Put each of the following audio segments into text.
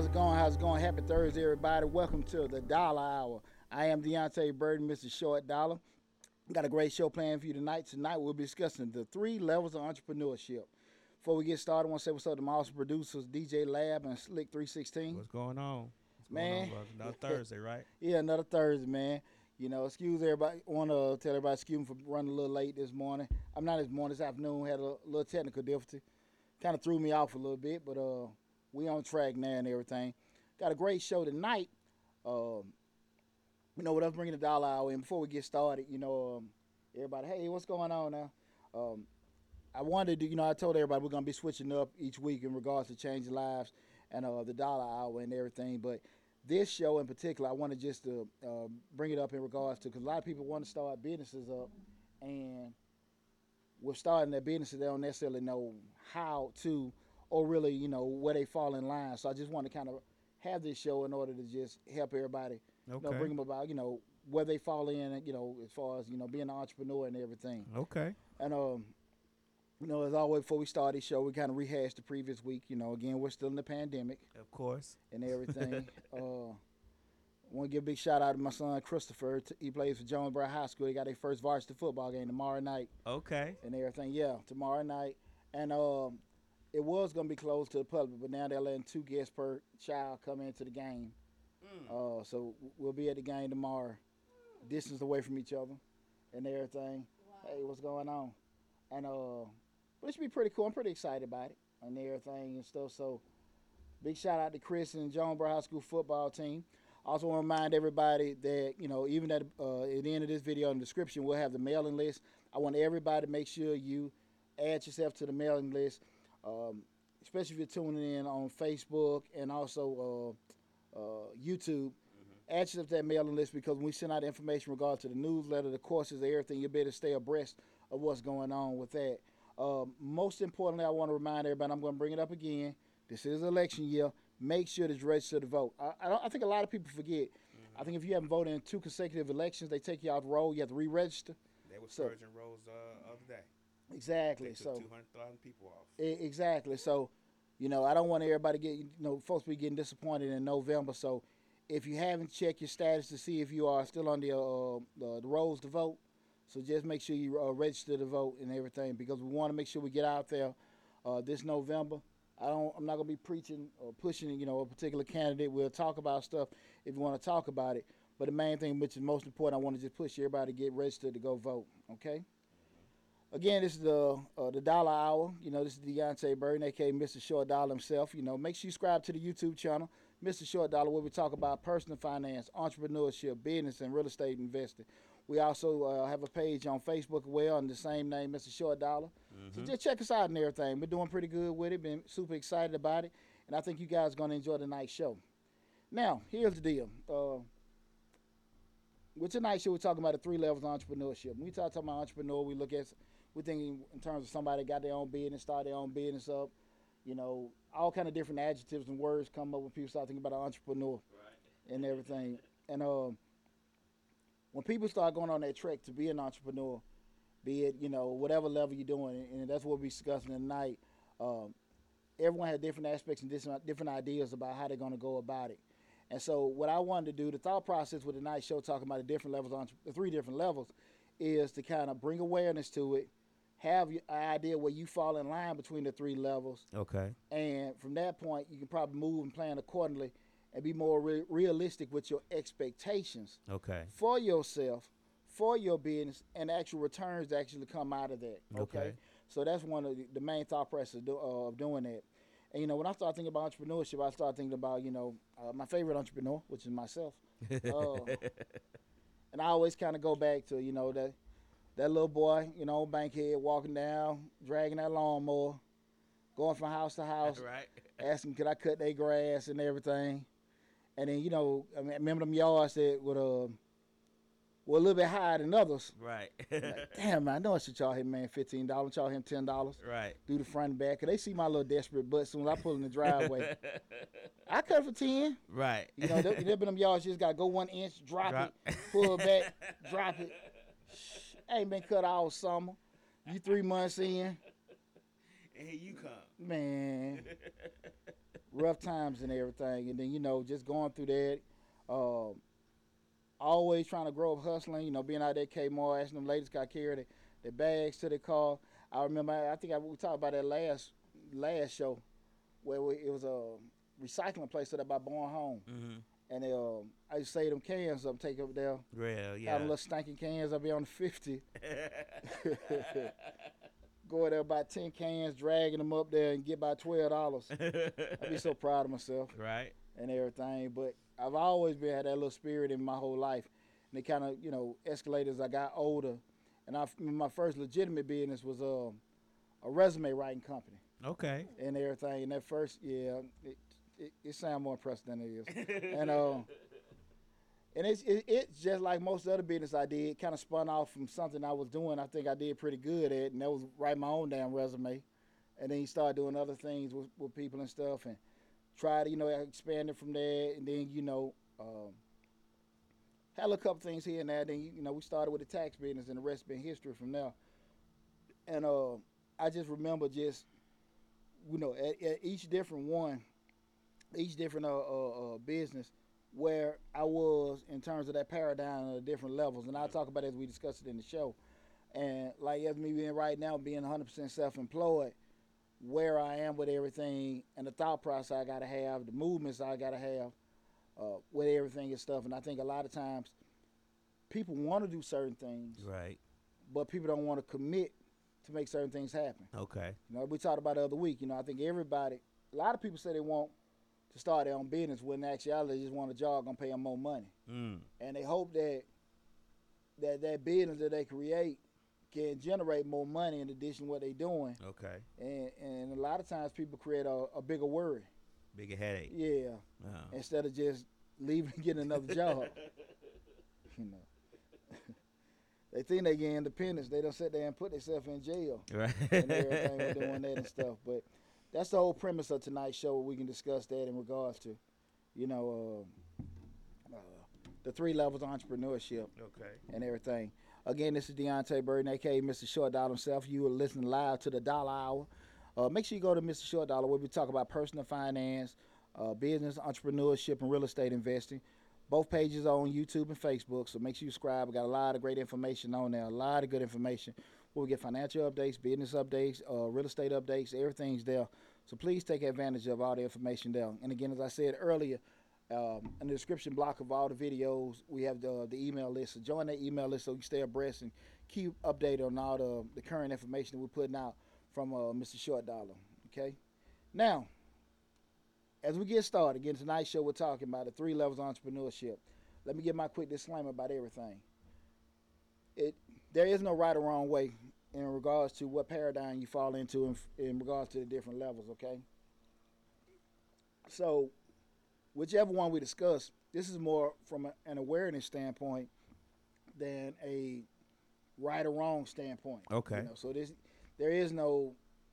How's it going? How's it going? Happy Thursday, everybody. Welcome to the Dollar Hour. I am Deontay Burden, Mr. Short Dollar. Got a great show planned for you tonight. Tonight we'll be discussing the three levels of entrepreneurship. Before we get started, I want to say what's up to my awesome producers, DJ Lab and Slick 316. What's going on? What's Man. going on. Another Thursday, right? Yeah, another Thursday, man. You know, excuse everybody. Want to tell everybody, excuse me for running a little late this morning. I'm not this morning, this afternoon. Had a little technical difficulty. Kind of threw me off a little bit, but uh, we on track now and everything. Got a great show tonight. Um, you know, what I'm bringing the dollar hour in before we get started. You know, um, everybody, hey, what's going on now? Um, I wanted to, you know, I told everybody we're gonna be switching up each week in regards to changing lives and uh, the dollar hour and everything. But this show in particular, I wanted just to uh, bring it up in regards to because a lot of people want to start businesses up, and with starting their businesses, they don't necessarily know how to or really, you know, where they fall in line. So I just want to kind of have this show in order to just help everybody, you know, bring them about, you know, where they fall in, you know, as far as you know, being an entrepreneur and everything. Okay. And um, you know, as always, before we start this show, we kind of rehashed the previous week. You know, again, we're still in the pandemic Of course. and everything. uh, I want to give a big shout out to my son Christopher. He plays for Jonesboro High School. He got their first varsity football game tomorrow night Okay. and everything. Yeah, tomorrow night. And um, it was gonna be closed to the public, but now they're letting two guests per child come into the game. Uh, so we'll be at the game tomorrow, distance away from each other, and everything. Hey, what's going on? And uh, but it should be pretty cool. I'm pretty excited about it and everything and stuff. So big shout out to Chris and Jonesboro High School football team. Also want to remind everybody that you know even at uh, at the end of this video in the description we'll have the mailing list. I want everybody to make sure you add yourself to the mailing list, um, especially if you're tuning in on Facebook and also uh, uh, YouTube. Add yourself to that mailing list because when we send out information regarding to the newsletter, the courses, everything, you'll be able to stay abreast of what's going on with that. Um, most importantly, I want to remind everybody, I'm going to bring it up again. This is election year. Make sure that you're to vote. I, I, don't, I think a lot of people forget. I think if you haven't voted in two consecutive elections, they take you off the roll. You have to re-register. They were So- roads uh, other day. Exactly. So 200,000 people off. E- Exactly. So, you know, I don't want everybody get, you know, folks be getting disappointed in November. So, if you haven't checked your status to see if you are still on the uh, the, the rolls to vote, so just make sure you uh, register to vote and everything because we want to make sure we get out there uh, this November. I don't. I'm not gonna be preaching or pushing, you know, a particular candidate. We'll talk about stuff if you want to talk about it. But the main thing, which is most important, I want to just push everybody to get registered to go vote. Okay. Again, this is the uh, the Dollar Hour. You know, this is Deontay Burton, aka Mr. Short Dollar himself. You know, make sure you subscribe to the YouTube channel, Mr. Short Dollar, where we talk about personal finance, entrepreneurship, business, and real estate investing. We also uh, have a page on Facebook as well under the same name, Mr. Short Dollar. So just check us out and everything. We're doing pretty good with it. Been super excited about it, and I think you guys are going to enjoy tonight's show. Now, here's the deal. Uh, with tonight's show, we're talking about the three levels of entrepreneurship. When we talk, talk about entrepreneur, we look at we think in terms of somebody that got their own business, start their own business up. You know, all kind of different adjectives and words come up when people start thinking about an entrepreneur and everything. And um, when people start going on that trek to be an entrepreneur, be it you know whatever level you're doing, and that's what we're discussing tonight. Um, everyone has different aspects and different different ideas about how they're going to go about it. And so, what I wanted to do, the thought process with tonight's show, talking about the different levels, on the three different levels, is to kind of bring awareness to it, have an idea where you fall in line between the three levels, Okay. and from that point, you can probably move and plan accordingly, and be more re- realistic with your expectations Okay. for yourself, for your business, and actual returns that actually come out of that. Okay. Okay. So that's one of the, main thought processes of, do, uh, of doing that. And you know, when I start thinking about entrepreneurship, I start thinking about you know uh, my favorite entrepreneur, which is myself. Uh, and I always kind of go back to you know that that little boy, you know, bankhead walking down, dragging that lawnmower, going from house to house, right. asking could I cut their grass and everything. And then you know, I mean, remember them yards that would uh, were a little bit higher than others. Right. Like, Damn, man, I know I should charge him man fifteen dollars, charge him ten dollars, right. do the front and back. Cause they see my little desperate butt soon as I pull in the driveway. I cut for ten. Right. You know, there, there been them yards you just gotta go one inch, drop, Drop. it, pull it back, drop it. Shh, ain't been cut all summer. You three months in, and here you come. man. rough times and everything, and then you know just going through that. Um, always trying to grow up hustling. You know, being out there at Kmart, asking them ladies got carry their, their bags to the car. I remember. I think I, we talked about that last last show, where we, it was a recycling place set up by Born Home, Mm-hmm. And they, um, I used to say them cans up, take up there. Got yeah. them little stinking cans. I'll be on the fifty. Go there about ten cans, dragging them up there and get about twelve dollars. I'd be so proud of myself right. and everything. But I've always been had that little spirit in my whole life, and it kind of you know escalated as I got older. And I, my first legitimate business was um, a resume writing company Okay. and everything. And that first, yeah, it it, it sounds more impressive than it is. and um, and it's it, it's just like most other business I did, kind of spun off from something I was doing. I think I did pretty good at, and that was write my own damn resume. And then you start doing other things with, with people and stuff, and try to you know expand it from there. And then you know um, had a couple things here and there. Then you know we started with the tax business, and the rest been history from there. And uh, I just remember just you know at, at each different one, each different uh, uh, uh, business where I was in terms of that paradigm of the different levels, and I'll talk about it as we discuss it in the show. And like as me being right now, being 100% self-employed, where I am with everything, and the thought process I gotta have, the movements I gotta have, uh, with everything and stuff. And I think a lot of times, people want to do certain things, Right. but people don't want to commit to make certain things happen. Okay. You know, we talked about the other week. You know, I think everybody, a lot of people say they want to start their own business when in actuality they just want a job gonna pay them more money, Mm. and they hope that that that business that they create can generate more money in addition to what they're doing. Okay. And and a lot of times people create a, a bigger worry. Bigger headache. Yeah, Oh. instead of just leaving and getting another job. you know. they think they get independence. They don't sit there and put themselves in jail. Right. and everything with doing that and stuff. But that's the whole premise of tonight's show. We can discuss that in regards to, you know, uh, uh, the three levels of entrepreneurship Okay. and everything. Again, this is Deontay Burton, aka Mr. Short Dollar himself. You are listening live to the Dollar Hour. Uh, make sure you go to Mr. Short Dollar where we talk about personal finance, uh, business, entrepreneurship, and real estate investing. Both pages are on YouTube and Facebook, so make sure you subscribe. We got a lot of great information on there, a lot of good information. We get financial updates, business updates, uh, real estate updates, everything's there. So please take advantage of all the information there. And again, as I said earlier, um, in the description block of all the videos, we have the, the email list. So join that email list so you stay abreast and keep updated on all the, the current information that we're putting out from uh, Mr. Short Dollar. Okay. Now, as we get started, again, tonight's show we're talking about the three levels of entrepreneurship. Let me give my quick disclaimer about everything. It there is no right or wrong way in regards to what paradigm you fall into in, in regards to the different levels. Okay. So, whichever one we discuss, this is more from a, an awareness standpoint than a right or wrong standpoint. Okay. You know, so this there is no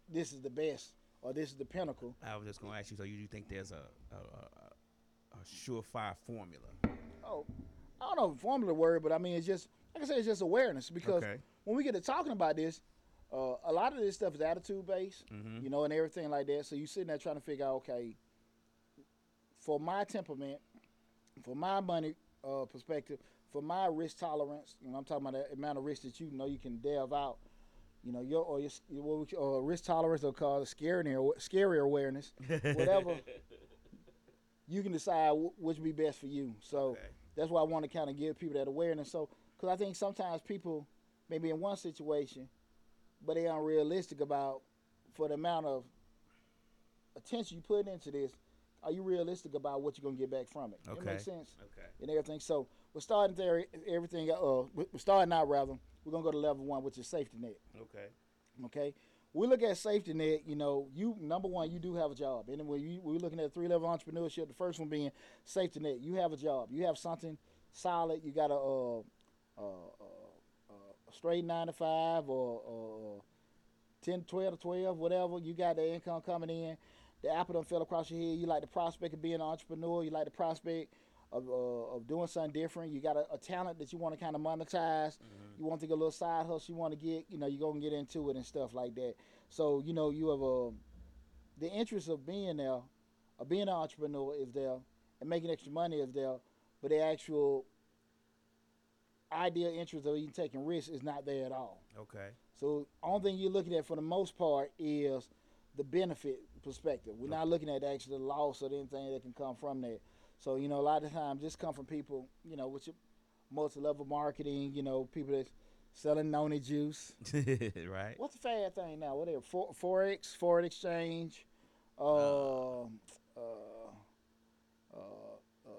this is the best or this is the pinnacle. I was just gonna ask you. So you think there's a a, a, a surefire formula? Oh, I don't know if formula word, but I mean it's just like I said, it's just awareness because Okay. when we get to talking about this, uh, a lot of this stuff is attitude based, Mm-hmm. you know, and everything like that. So you sitting there trying to figure out, okay, for my temperament, for my money uh, perspective, for my risk tolerance, you know, I'm talking about the amount of risk that you know you can delve out. You know, your or your or risk tolerance or call it scary scary awareness, whatever. you can decide wh- which be best for you. So Okay. that's why I want to kind of give people that awareness. So, because I think sometimes people maybe in one situation, but they unrealistic about for the amount of attention you put into this. Are you realistic about what you're gonna get back from it? It Okay. makes sense Okay. and everything. So we're starting there. Everything. Uh, we're starting out rather. We're gonna go to level one, which is safety net. Okay. Okay. We look at safety net. You know, you number one, you do have a job. and when you, we're looking at three level entrepreneurship. The first one being safety net. You have a job. You have something solid. You got a, uh, Uh, uh, uh, a straight nine to five or, or 10, 12 to 12, whatever. You got the income coming in. The apple done fell across your head. You like the prospect of being an entrepreneur. You like the prospect of, uh, of doing something different. You got a, a talent that you want to kind of monetize. Mm-hmm. You want to get a little side hustle you want to get. You know, you're going to get into it and stuff like that. So, you know, you have a, the interest of being there of being an entrepreneur is there and making extra money is there, but the actual idea interest of even taking risks is not there at all. Okay. So only thing you're looking at for the most part is the benefit perspective. We're not looking at actually the loss or anything that can come from that. So you know, a lot of times this come from people, you know, with your multi-level marketing. You know, people that's selling noni juice. right. What's the fad thing now? Whatever, For, forex, foreign exchange. Uh, uh, uh, uh,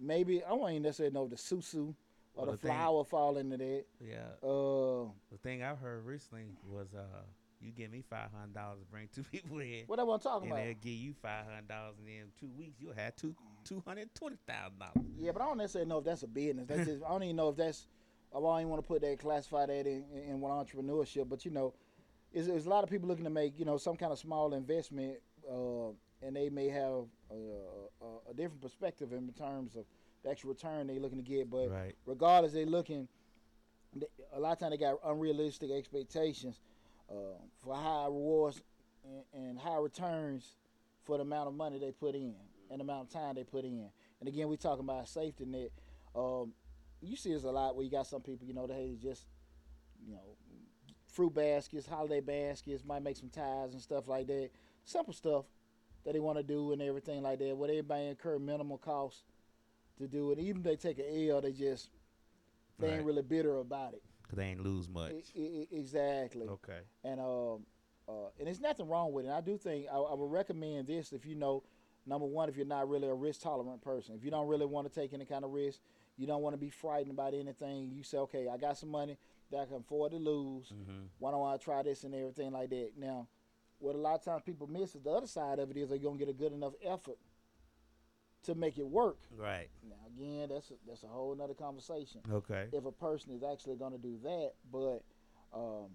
maybe I won't even necessarily know the susu or Well, the, the flower fall into that. Yeah. Uh, The thing I've heard recently was uh, you give me five hundred dollars to bring two people in, what I want to talk about? and they'll give you five hundred dollars, and in two weeks you'll have two two hundred twenty thousand dollars. Yeah, but I don't necessarily know if that's a business. That's just I don't even know if that's. I don't even want to put that classify that in, in, entrepreneurship. But you know, it's, it's a lot of people looking to make you know some kind of small investment, uh, and they may have a, a, a different perspective in terms of the actual return they're looking to get. But Right. regardless, they looking. they- A lot of time they got unrealistic expectations uh, for high rewards and, and high returns for the amount of money they put in and the amount of time they put in. And again, we talking about a safety net. Um, you see this a lot where you got some people, you know, they just, you know, fruit baskets, holiday baskets, might make some ties and stuff like that. Simple stuff that they want to do and everything like that. Where everybody incur minimal cost to do it. Even if they take an L, they just they Right. ain't really bitter about it. Cause they ain't lose much. I- I- exactly Okay. and um, uh, and there's nothing wrong with it. I do think I, I would recommend this if you know, number one, if you're not really a risk tolerant person, if you don't really want to take any kind of risk, you don't want to be frightened about anything. You say, okay, I got some money that I can afford to lose. Mm-hmm. Why don't I try this and everything like that? Now, what a lot of times people miss is the other side of it is they're gonna get a good enough effort to make it work. Right. Now, again, that's a, that's a whole nother conversation Okay. if a person is actually going to do that. But um,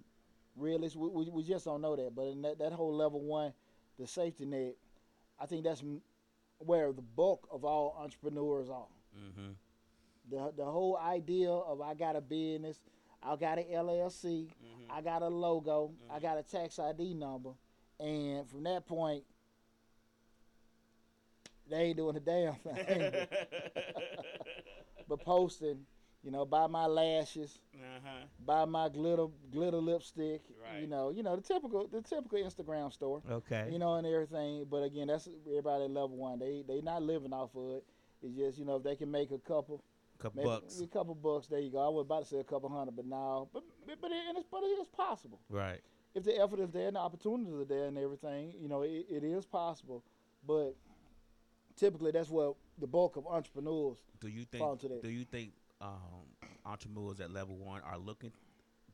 we, we, we just don't know that. But in that, that whole level one, the safety net, I think that's where the bulk of all entrepreneurs are. Mm-hmm. The, the whole idea of I got a business, I got an LLC, I got a logo, I got a tax ID number, and from that point, they ain't doing a damn thing but posting, you know, buy my lashes, uh-huh. buy my glitter glitter lipstick, you know, you know the typical the typical Instagram store, Okay. you know, and everything. But again, that's everybody at level one. They they not living off of it. It's just you know if they can make a couple, couple maybe bucks. a couple bucks. There you go. I was about to say a couple hundred, but now, but but but, it, and it's, but it is possible Right. if the effort is there and the opportunities are there and everything. You know, it, it is possible, but typically that's what the bulk of entrepreneurs Do you fall think? into that. Do you think um, entrepreneurs at level one are looking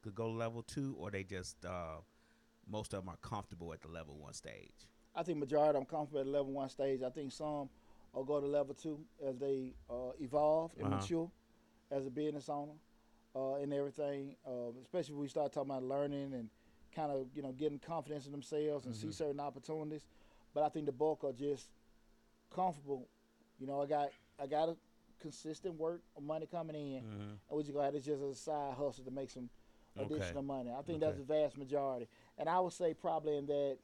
to go to level two, or they just uh, most of them are comfortable at the level one stage? I think majority of them comfortable at the level one stage. I think some will go to level two as they uh, evolve and Uh-huh. mature as a business owner uh, and everything. Uh, especially when we start talking about learning and kind of you know getting confidence in themselves and see Mhm. certain opportunities. But I think the bulk are just comfortable. You know, I got I got a consistent work of money coming in. Mm-hmm. And what you got is just a side hustle to make some Okay. additional money. I think that's the vast majority. And I would say probably in that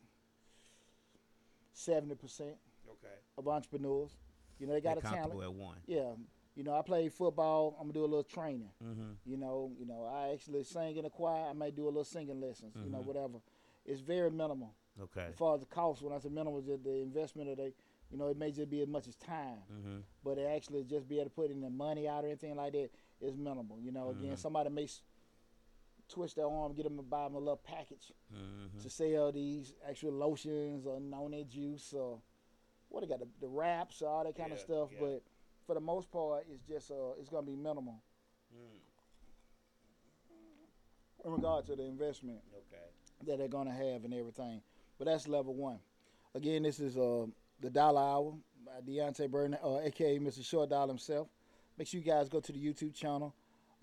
seventy percent Okay. of entrepreneurs. You know, they got They're a talent. comfortable at one. Yeah. You know, I play football, I'm gonna do a little training. Mm-hmm. You know, you know, I actually sing in a choir, I may do a little singing lessons, you know, Mhm. whatever. It's very minimal. Okay. As far as the cost, when I say minimal, just the investment of they you know, it may just be as much as time. Mm-hmm. But it actually just be able to put in the money out or anything like that is minimal. You know, again, Mhm. somebody may s- twist their arm, get them to buy them a little package Mm-hmm. to sell these actual lotions or noni juice or what they got the, the wraps, all that kind of stuff. yeah. But for the most part, it's just uh, it's gonna be minimal Mm. in regard to the investment Okay. that they're gonna have and everything. But that's level one. Again, this is uh, the Dollar Hour by Deontay Burnett, uh, aka Mr. Short Dollar himself. Make sure you guys go to the YouTube channel,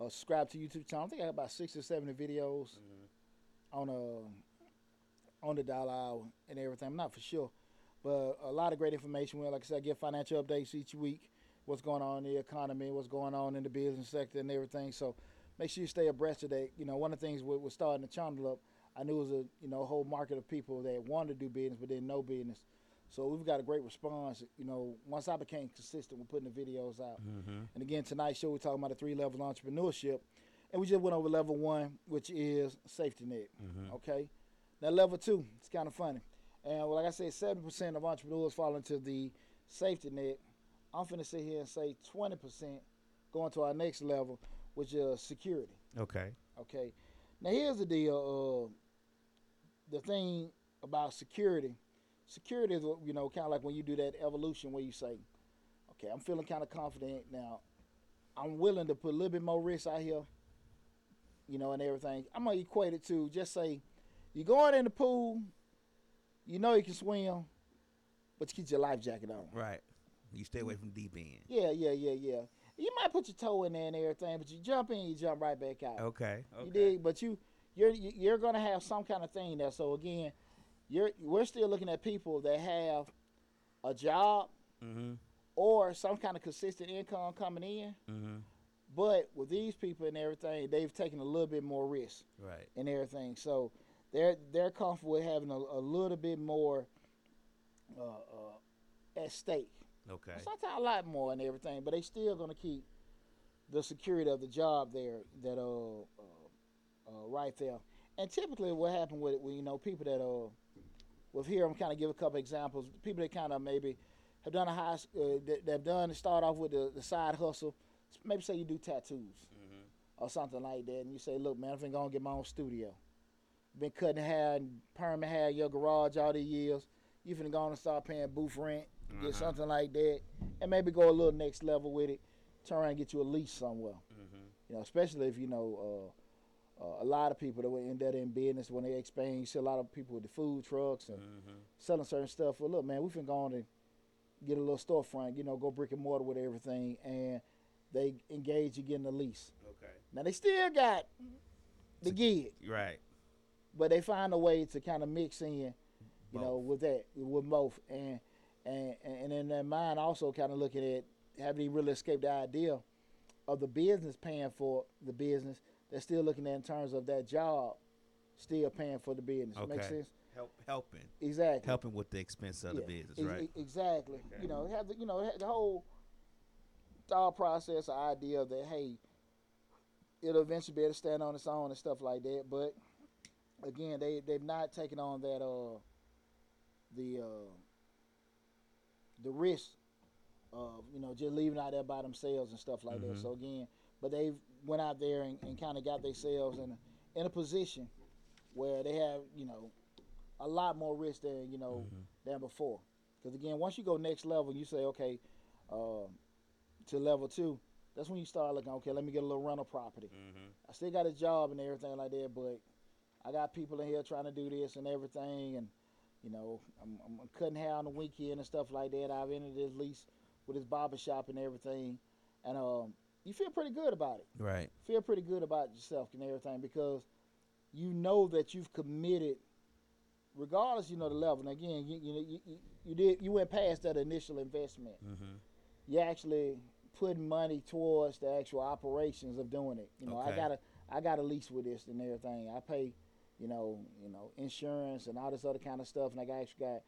uh, subscribe to YouTube channel. I think I got about sixty or seventy videos Mm-hmm. on uh on the dollar hour and everything. I'm not for sure, but a lot of great information. Well, like I said, I get financial updates each week. What's going on in the economy? What's going on in the business sector and everything. So make sure you stay abreast of that. You know, one of the things with, with starting the channel up, I knew it was a you know a whole market of people that wanted to do business but didn't know business. So we've got a great response. You know, once I became consistent with putting the videos out. Mm-hmm. And again, tonight's show we're talking about the three levels of entrepreneurship, and we just went over level one, which is safety net. Mm-hmm. Okay. Now level two, it's kind of funny. And well, like I said, seventy percent of entrepreneurs fall into the safety net. I'm finna sit here and say twenty percent going to our next level, which is security. Okay. Okay. Now here's the deal. Uh, the thing about security, security is you know kind of like when you do that evolution where you say, okay, I'm feeling kind of confident now. I'm willing to put a little bit more risk out here, you know, and everything. I'm gonna equate it to just say, you're going in the pool, you know you can swim, but you keep your life jacket on. Right. You stay away from deep end. Yeah, yeah, yeah, yeah. You might put your toe in there and everything, but you jump in, you jump right back out. Okay. Okay. You dig? But you you're you- you're gonna have some kind of thing there. So again, you're we're still looking at people that have a job Mm-hmm. or some kind of consistent income coming in. Mm-hmm. But with these people and everything, they've taken a little bit more risk Right. and everything. So they're they're comfortable with having a, a little bit more uh, uh, at stake. Okay. Sometimes a lot more and everything, but they still gonna keep the security of the job there that uh, uh, uh right there. And typically, what happened with it, well, you know, people that uh, with here, I'm kind of give a couple examples. People that kind of maybe have done a high, uh, that, that have done start off with the, the side hustle. Maybe say you do tattoos Mm-hmm. or something like that, and you say, look, man, I'm finna go and get my own studio. Been cutting hair and perming hair in your garage all these years. You finna go on and start paying booth rent, get Uh-huh. something like that, and maybe go a little next level with it. Turn around and get you a lease somewhere. Mm-hmm. You know, especially if you know uh, a lot of people that were in that in business when they expand. You see a lot of people with the food trucks and Mm-hmm. selling certain stuff. Well, look, man, we finna go on and get a little storefront. You know, go brick and mortar with everything, and they engage you getting a lease. Okay. Now they still got the gig, Right. but they find a way to kind of mix in, you Both. know, with that, with both, and and and in their mind also kind of looking at having really escaped the idea of the business paying for the business. They're still looking at in terms of that job, still paying for the business. Make Okay. sense? Help helping Exactly. helping with the expense of the business, ex- right? ex- exactly. Okay. You know, have the you know the whole thought process, the idea that hey, it'll eventually be able to stand on its own and stuff like that. But again, they they've not taken on that uh the uh the risk of you know just leaving out there by themselves and stuff like that. Mhm. So again, but they've went out there and, and kind of got themselves in a, in a position where they have you know a lot more risk than you know Mhm. than before. Because again, once you go next level, you say, okay, um, to level two, that's when you start looking, okay, let me get a little rental property. Mm-hmm. I still got a job and everything like that, but I got people in here trying to do this and everything, and you know, I'm, I'm cutting hair on the weekend and stuff like that. I've entered this lease with this barber shop and everything, and um, you feel pretty good about it. Right. Feel pretty good about yourself and everything because you know that you've committed, regardless, you know the level. And again, you you you, you, you did you went past that initial investment. Mm-hmm. You actually put money towards the actual operations of doing it. You know, I Okay. got a I got a lease with this and everything. I pay, you know, you know, insurance and all this other kind of stuff, and I actually got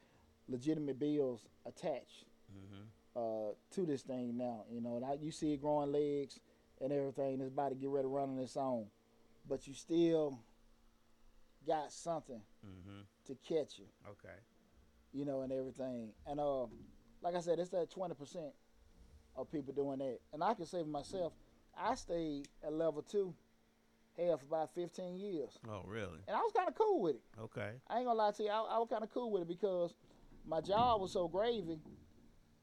legitimate bills attached Mm-hmm. Uh, to this thing now. You know, and I, you see it growing legs and everything. It's about to get ready to run on its own, but you still got something Mm-hmm. to catch you. Okay. You know, and everything. And uh, like I said, it's that twenty percent of people doing that. And I can say for myself, I stayed at level two, hell, for about fifteen years, Oh, really? and I was kind of cool with it. Okay. I ain't gonna lie to you, I, I was kind of cool with it because my job was so gravy,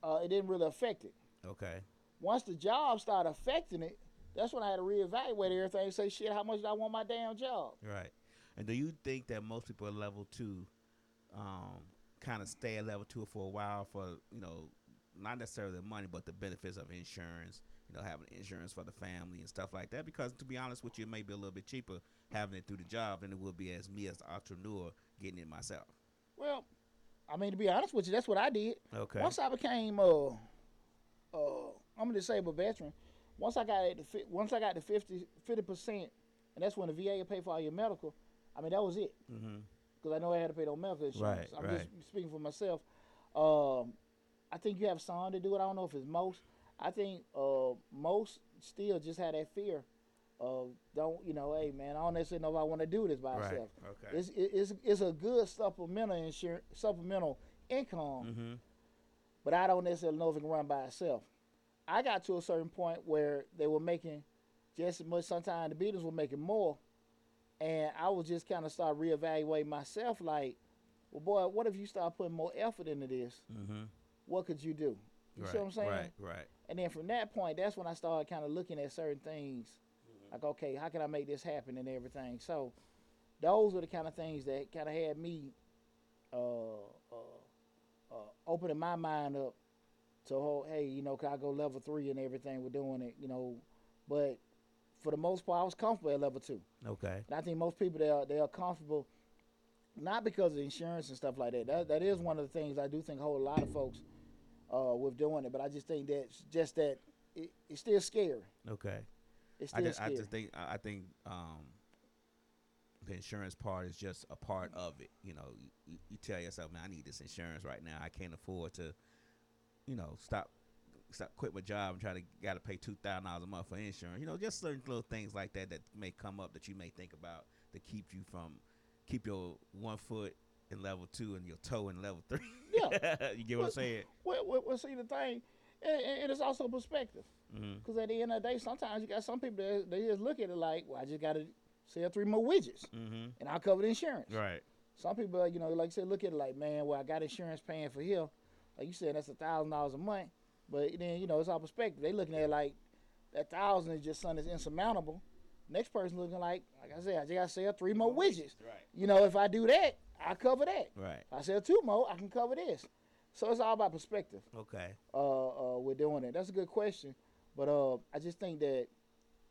uh, it didn't really affect it. Okay. once the job started affecting it, that's when I had to reevaluate everything and say, shit, how much do I want my damn job? Right. And do you think that most people at level two, um, kind of stay at level two for a while for you know, not necessarily the money, but the benefits of insurance. You know, having insurance for the family and stuff like that. Because to be honest with you, it may be a little bit cheaper having it through the job than it would be as me as the entrepreneur getting it myself. Well, I mean, to be honest with you, that's what I did. Okay. Once I became, uh, uh, I'm a disabled veteran. Once I got the fi- once I got to 50 percent, and that's when the VA pay for all your medical. I mean, that was it mm-hmm. because I know I had to pay no medical insurance. Right, I'm right. just speaking for myself. Um, I think you have some to do it. I don't know if it's most. I think uh, most still just have that fear of don't you know, hey man, I don't necessarily know if I want to do this by Right. myself. Okay. It's, it's it's a good supplemental insurance, supplemental income, mm-hmm. but I don't necessarily know if it can run by itself. I got to a certain point where they were making just as much. Sometimes the Beatles were making more, and I was just kind of start reevaluating myself. Like, well, boy, what if you start putting more effort into this? Mm-hmm. What could you do? You right. see what I'm saying? Right. Right. And then from that point, that's when I started kind of looking at certain things, like, okay, how can I make this happen and everything. So, those are the kind of things that kind of had me uh, uh, uh, opening my mind up to, whole, hey, you know, can I go level three and everything? We're doing it, you know. But for the most part, I was comfortable at level two. Okay. And I think most people they are they are comfortable, not because of insurance and stuff like that. That that is one of the things I do think hold a lot of folks uh, with doing it. But I just think that just that it, it's still scary. Okay. It's I still just, I just think I I think um, the insurance part is just a part of it. You know, you, you tell yourself, man, I need this insurance right now. I can't afford to, you know, stop stop quit my job and try to got to pay two thousand dollars a month for insurance. You know, just certain little things like that that may come up that you may think about to keep you from keep your one foot in level two and your toe in level three. Yeah. you get what I'm saying? well, well, well, see the thing, and, and- it's also perspective. Mm-hmm. Because at the end of the day, sometimes you got some people that they just look at it like, well, I just got to sell three more widgets, Mm-hmm. and I'll cover the insurance. Right. Some people, you know, like I said, look at it like, man, well, I got insurance paying for here. Like you said, that's a thousand dollars a month. But then, you know, it's all perspective. They looking at it like that thousand is just something that's insurmountable. Next person looking like, like I said, I just got to sell three more widgets. Right. You know, if I do that, I cover that. Right. If I sell two more, I can cover this. So it's all about perspective. Okay. Uh, uh, we're doing it. That's a good question, but uh, I just think that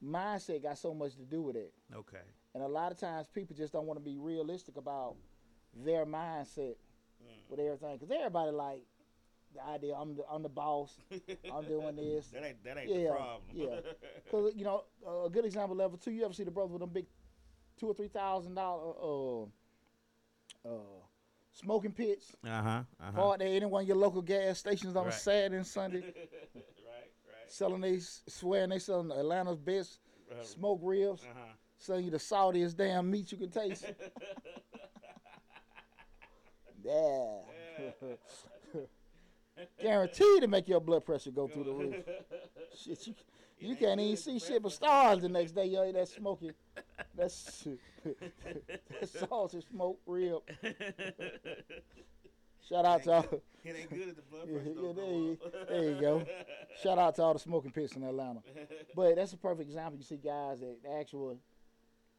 mindset got so much to do with it. Okay. And a lot of times people just don't want to be realistic about their mindset Mm. with everything. Because everybody like the idea, I'm the, I'm the boss, I'm doing this. That ain't that ain't Yeah, the problem. yeah. Because, you know, a good example, level two, you ever see the brothers with them big two or three thousand dollar uh, uh, smoking pits? Uh huh. Uh huh. Park there, any one of your local gas stations on Right. Saturday and Sunday, right. Right. selling they, swearing they selling Atlanta's best Uh smoked ribs, huh. selling you the saltiest damn meat you can taste. Yeah. Guaranteed to make your blood pressure go through the roof. Shit, you, you can't even see shit but stars the next day. You eat that smoky, that's that salted smoked rib. Shout out to all, It ain't good if the blood pressure yeah, there, you, there you go. Shout out to all the smoking pits in Atlanta. But that's a perfect example. You see guys that actually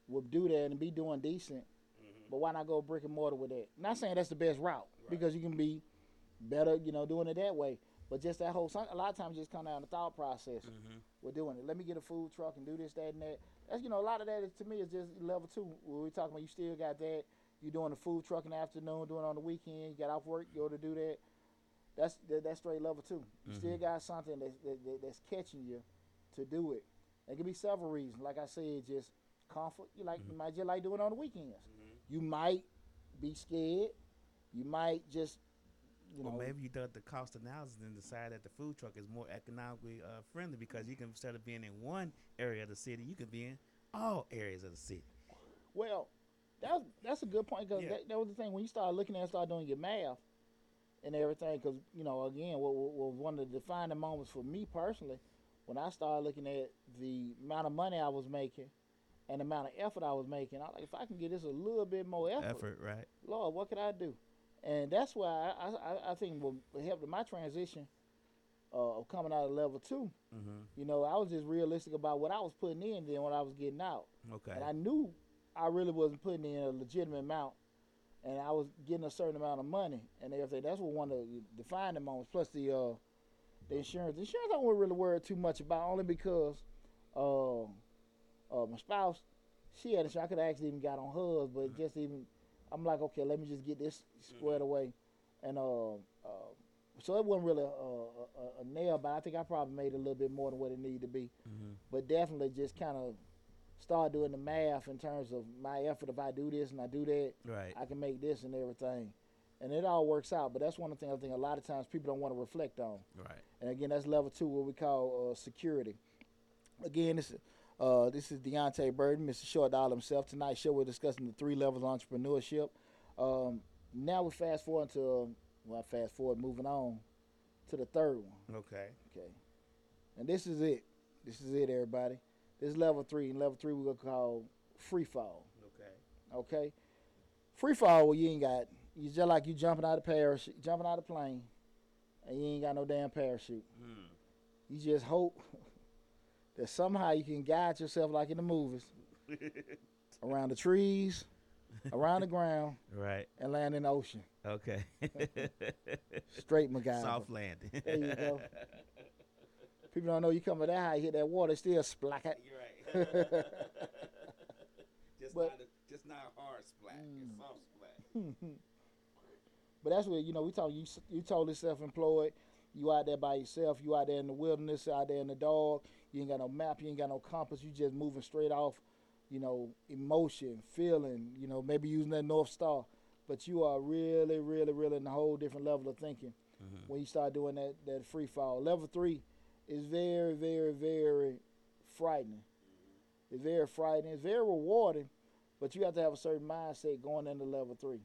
will do that and be doing decent. Mm-hmm. But why not go brick and mortar with that? Not saying that's the best route because you can be better, you know, doing it that way. But just that whole, a lot of times just come down the thought process. Mhm. We're doing it. Let me get a food truck and do this, that, and that. That's you know, a lot of that is, to me is just level two. When we talking about, you still got that. You're doing the food truck in the afternoon, doing it on the weekend. You got off work, you go to do that. That's that, that's straight level two. You still mm-hmm. got something that's that, that, that's catching you to do it. It could be several reasons. Like I said, just comfort. You like mm-hmm. you might just like doing it on the weekends. Mm-hmm. You might be scared. You might just you know Or maybe you done the cost analysis and decide that the food truck is more economically uh, friendly because you can instead of being in one area of the city, you can be in all areas of the city. Well, that's that's a good point because Yeah. that, that was the thing when you start looking at, start doing your math and everything. Because you know, again, what was one of the defining moments for me personally when I started looking at the amount of money I was making and the amount of effort I was making. I was like, if I can get this a little bit more effort, Effort, right? Lord, what could I do? And that's why I I, I think what helped in my transition uh, of coming out of level two. Mm-hmm. You know, I was just realistic about what I was putting in then what I was getting out. Okay. And I knew I really wasn't putting in a legitimate amount, and I was getting a certain amount of money and everything. That's what one of the defining moments. Plus the uh, the insurance. The insurance I wasn't really worried too much about, only because uh, uh, my spouse, she had insurance. I could have actually even got on hers, but just even, I'm like, okay, let me just get this squared away, and uh, uh, so it wasn't really a, a, a nail, but I think I probably made a little bit more than what it needed to be mm-hmm. but definitely just kind of start doing the math in terms of my effort. If I do this and I do that, Right. I can make this and everything. and it all works out. But that's one of the things I think a lot of times people don't want to reflect on. Right. And again, that's level two, what we call uh, security. Again, this is uh, this is Deontay Burden, Mr. Short Dollar himself. Tonight's show we're discussing the three levels of entrepreneurship. Um, now we fast forward to well, fast forward, moving on to the third one. Okay. Okay, and this is it. This is it, everybody. This is level three, and level three we're gonna call free fall. Okay. Okay, free fall. Well, you ain't got. You just like you jumping out of parachute, jumping out of plane, and you ain't got no damn parachute. Mm. You just hope that somehow you can guide yourself like in the movies around the trees, around the ground, Right. and land in the ocean. Okay. Straight MacGyver. Soft landing. There you go. People don't know you coming that high, you hit that water, still splack it. You're right. just But- not a, just not hard splat. It's mm. soft splat. But that's where, you know. We talk. You you totally self-employed. You out there by yourself. You out there in the wilderness. Out there in the dog. You ain't got no map. You ain't got no compass. You just moving straight off. You know, emotion, feeling. You know, maybe using that north star. But you are really, really, really in a whole different level of thinking Mhm. when you start doing that that free fall. Level three is very, very, very frightening. It's very frightening. It's very rewarding, but you have to have a certain mindset going into level three.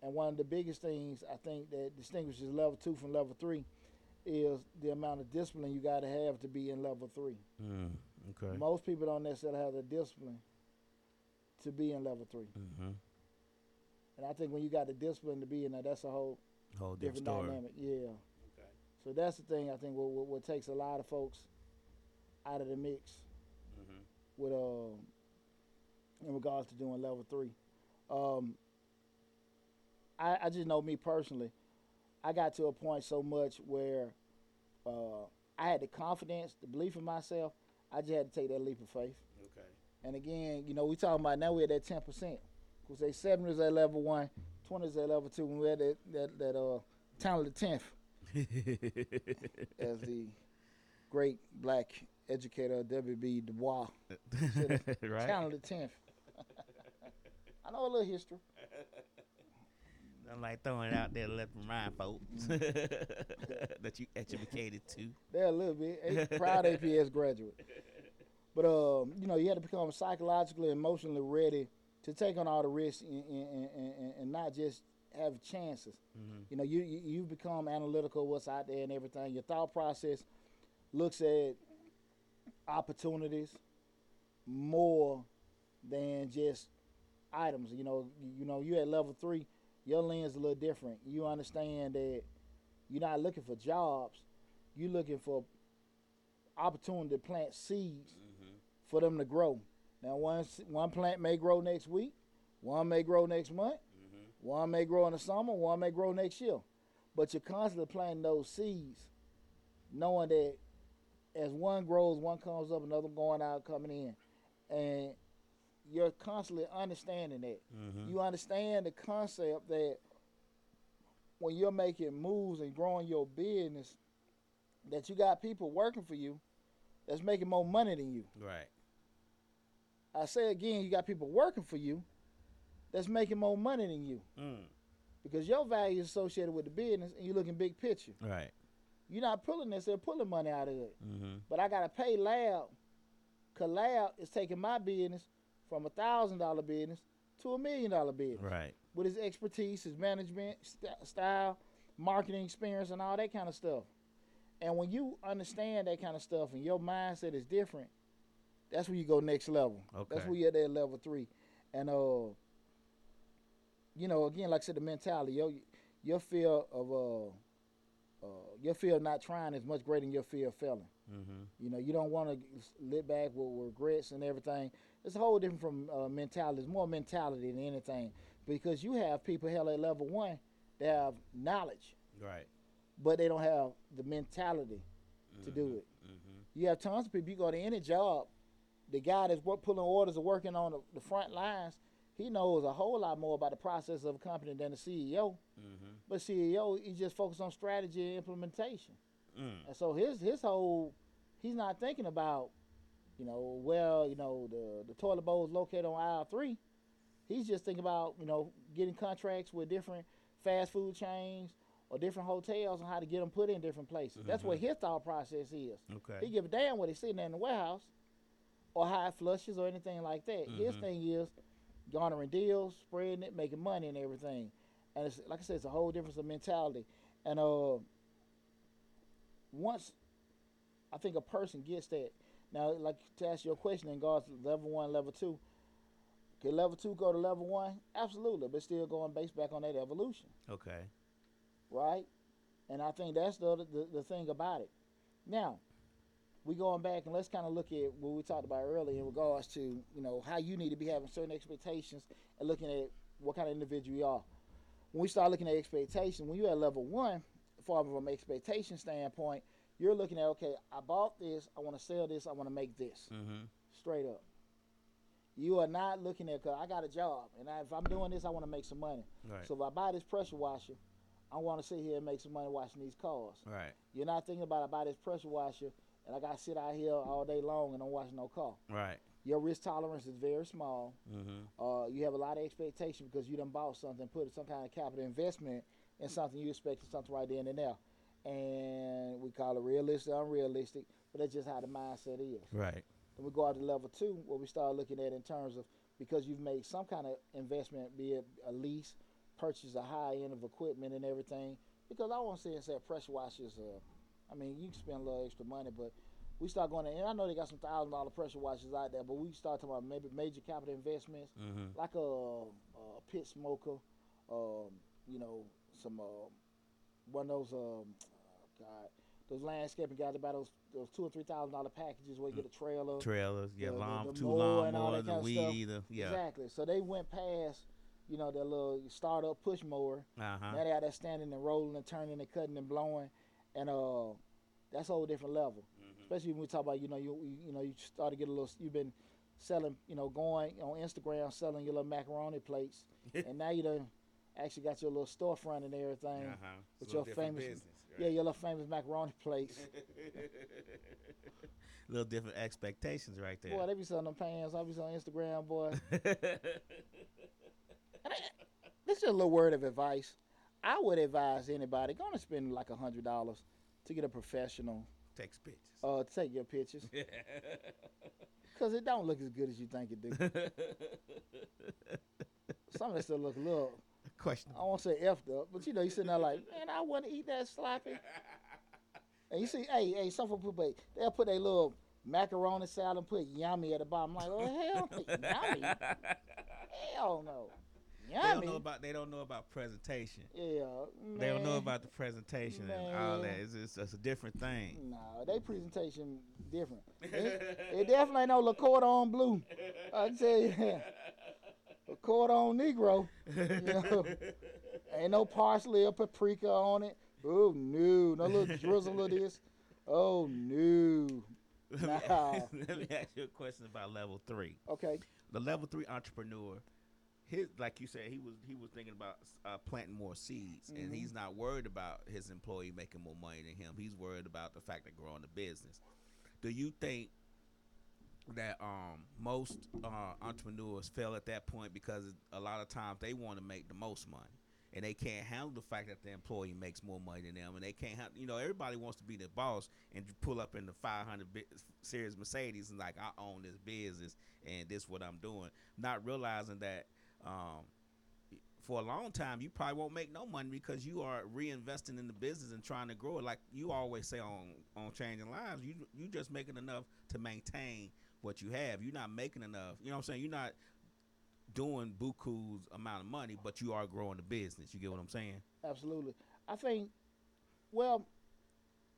And one of the biggest things I think that distinguishes level two from level three is the amount of discipline you got to have to be in level three. Mm. Okay. Most people don't necessarily have the discipline to be in level three. Mm-hmm. And I think when you got the discipline to be in there, that's a whole Whole different, different dynamic. Yeah. Okay. So that's the thing I think what, what, what takes a lot of folks out of the mix Mm-hmm. with um in regards to doing level three. Um, I, I just know me personally, I got to a point so much where uh, I had the confidence, the belief in myself. I just had to take that leap of faith. Okay. And again, you know, we talking about now we're at that ten percent. Cause they seven is at level one, 20 is at level two, when we're at that that, that uh talented tenth, as the great black educator W.B. Du Bois right. talented tenth. I know a little history. I'm like throwing it out there to let them rhyme, folks. that you educated to. There a little bit. A- proud APS graduate. But um, you know, you had to become psychologically, emotionally ready to take on all the risks and, and, and, and- and not just have chances. Mm-hmm. You know, you, you you become analytical, what's out there and everything. Your thought process looks at opportunities more than just items. You know, you, you know, you at level three, your lens a little different. You understand that you're not looking for jobs, you're looking for opportunity to plant seeds Mm-hmm. for them to grow. Now, one one plant may grow next week, one may grow next month, Mm-hmm. one may grow in the summer, one may grow next year. But you're constantly planting those seeds, knowing that as one grows, one comes up, another going out, coming in. And you're constantly understanding that. Mm-hmm. You understand the concept that when you're making moves and growing your business, that you got people working for you that's making more money than you. Right. I say again, you got people working for you that's making more money than you Mm. because your value is associated with the business and you're looking big picture. Right. You're not pulling this, they're pulling money out of it. Mm-hmm. But I gotta pay Lab. Cause Lab is taking my business from a thousand dollar business to a million dollar business Right. with his expertise, his management st- style, marketing experience, and all that kind of stuff. And when you understand that kind of stuff and your mindset is different, that's where you go next level. Okay. That's where you're at that level three. And uh, you know, again, like I said, the mentality, your your fear of uh, uh, your fear of not trying is much greater than your fear of failing. Mm-hmm. You know, you don't want to live back with regrets and everything. It's a whole different from uh, mentality. It's more mentality than anything because you have people hell at level one that have knowledge, Right. but they don't have the mentality to do it. Mm-hmm. You have tons of people. You go to any job, the guy that's pulling orders or working on the, the front lines, he knows a whole lot more about the process of a company than the CEO. Mm-hmm. But CEO, he just focused on strategy and implementation. Mm. And so his his whole he's not thinking about, you know, well, you know, the the toilet bowl is located on aisle three. He's just thinking about, you know, getting contracts with different fast food chains or different hotels and how to get them put in different places. That's what his thought process is. Okay. He give a damn what he's sitting there in the warehouse or how it flushes or anything like that. His Mhm. thing is garnering deals, spreading it, making money and everything. And it's like I said, it's a whole difference of mentality. And uh once I think a person gets that now like to ask your question in regards to level one, level two, could level two go to level one? Absolutely, but still going based back on that evolution Okay. right? And I think that's the, the the thing about it. Now, we going back and let's kind of look at what we talked about earlier in regards to you know how you need to be having certain expectations and looking at what kind of individual you are. When we start looking at expectations, when you're at level one, far from an expectation standpoint, you're looking at okay, I bought this, I want to sell this, I want to make this Mm-hmm. straight up. You are not looking at cause I got a job and I, if I'm doing this, I want to make some money. Right. So if I buy this pressure washer, I want to sit here and make some money washing these cars. right. You're not thinking about I buy this pressure washer and I got to sit out here all day long and don't wash no car. Right. Your risk tolerance is very small. Mm-hmm. Uh, you have a lot of expectation because you done bought something, put some kind of capital investment in something you expected something right then and there. And we call it realistic, unrealistic, but that's just how the mindset is. Right. Then we go out to level two, where we start looking at in terms of because you've made some kind of investment, be it a lease, purchase a high end of equipment and everything. Because I won't say and say pressure washers. Uh, I mean, you can spend a little extra money, but we start going. In, and I know they got some thousand dollar pressure washers out there, but we start talking about maybe major capital investments, Mm-hmm. like a, a pit smoker, um, you know, some uh, one of those. Um, oh God, those landscaping guys about those those two or three thousand dollar packages where you get a trailer. Trailers. Yeah. the- the- lawn. the two mower and all lawnmowers. that The kind of weed stuff. eater. Yeah. Exactly. So they went past, you know, that little startup push mower. Uh huh. Now they out there standing and rolling and turning and cutting and blowing, and uh, that's a whole different level. Mm-hmm. Especially when we talk about, you know, you you, you know, you start to get a little. You've been selling, you know, going on Instagram selling your little macaroni plates, and now you done actually got your little storefront and everything. Uh huh. with your famous- Yeah, your little famous macaroni plates. little different expectations right there. Boy, they be selling them pants. I be on Instagram, boy. This is a little word of advice. I would advise anybody going to spend like a hundred dollars to get a professional Takes pictures. uh, take your pictures because it don't look as good as you think it do. Some of it still look a little. Question. I won't say effed up, but you know you sitting there like, man, I want to eat that sloppy. And you see, hey, hey, some people put they'll put their little macaroni salad and put yummy at the bottom. I'm like, oh hell, yummy, hell no, Yummy. They don't know about. They don't know about presentation. yeah, They don't know about the presentation and all that. It's, it's, it's a different thing. No, they presentation different. It, it definitely ain't no La Cordon Bleu. I tell you, La Cordon Negro. You know, ain't no parsley or paprika on it. Oh no, no little drizzle of this. Oh no. Let me, Nah. let me ask you a question about level three. Okay. The level three entrepreneur, his like you said, he was he was thinking about uh, planting more seeds, and Mhm. he's not worried about his employee making more money than him. He's worried about the fact of growing the business. Do you think that um, most uh, entrepreneurs fail at that point because a lot of times they want to make the most money? And they can't handle the fact that the employee makes more money than them, and they can't. Have, you know, everybody wants to be the boss and pull up in the 500 bi- series Mercedes and like, I own this business and this is what I'm doing, not realizing that um, for a long time you probably won't make no money because you are reinvesting in the business and trying to grow it. Like you always say on on changing lives, you you just making enough to maintain what you have. You're not making enough. You know what I'm saying? You're not doing buku's amount of money, but you are growing the business. You get what I'm saying? Absolutely. I think, well,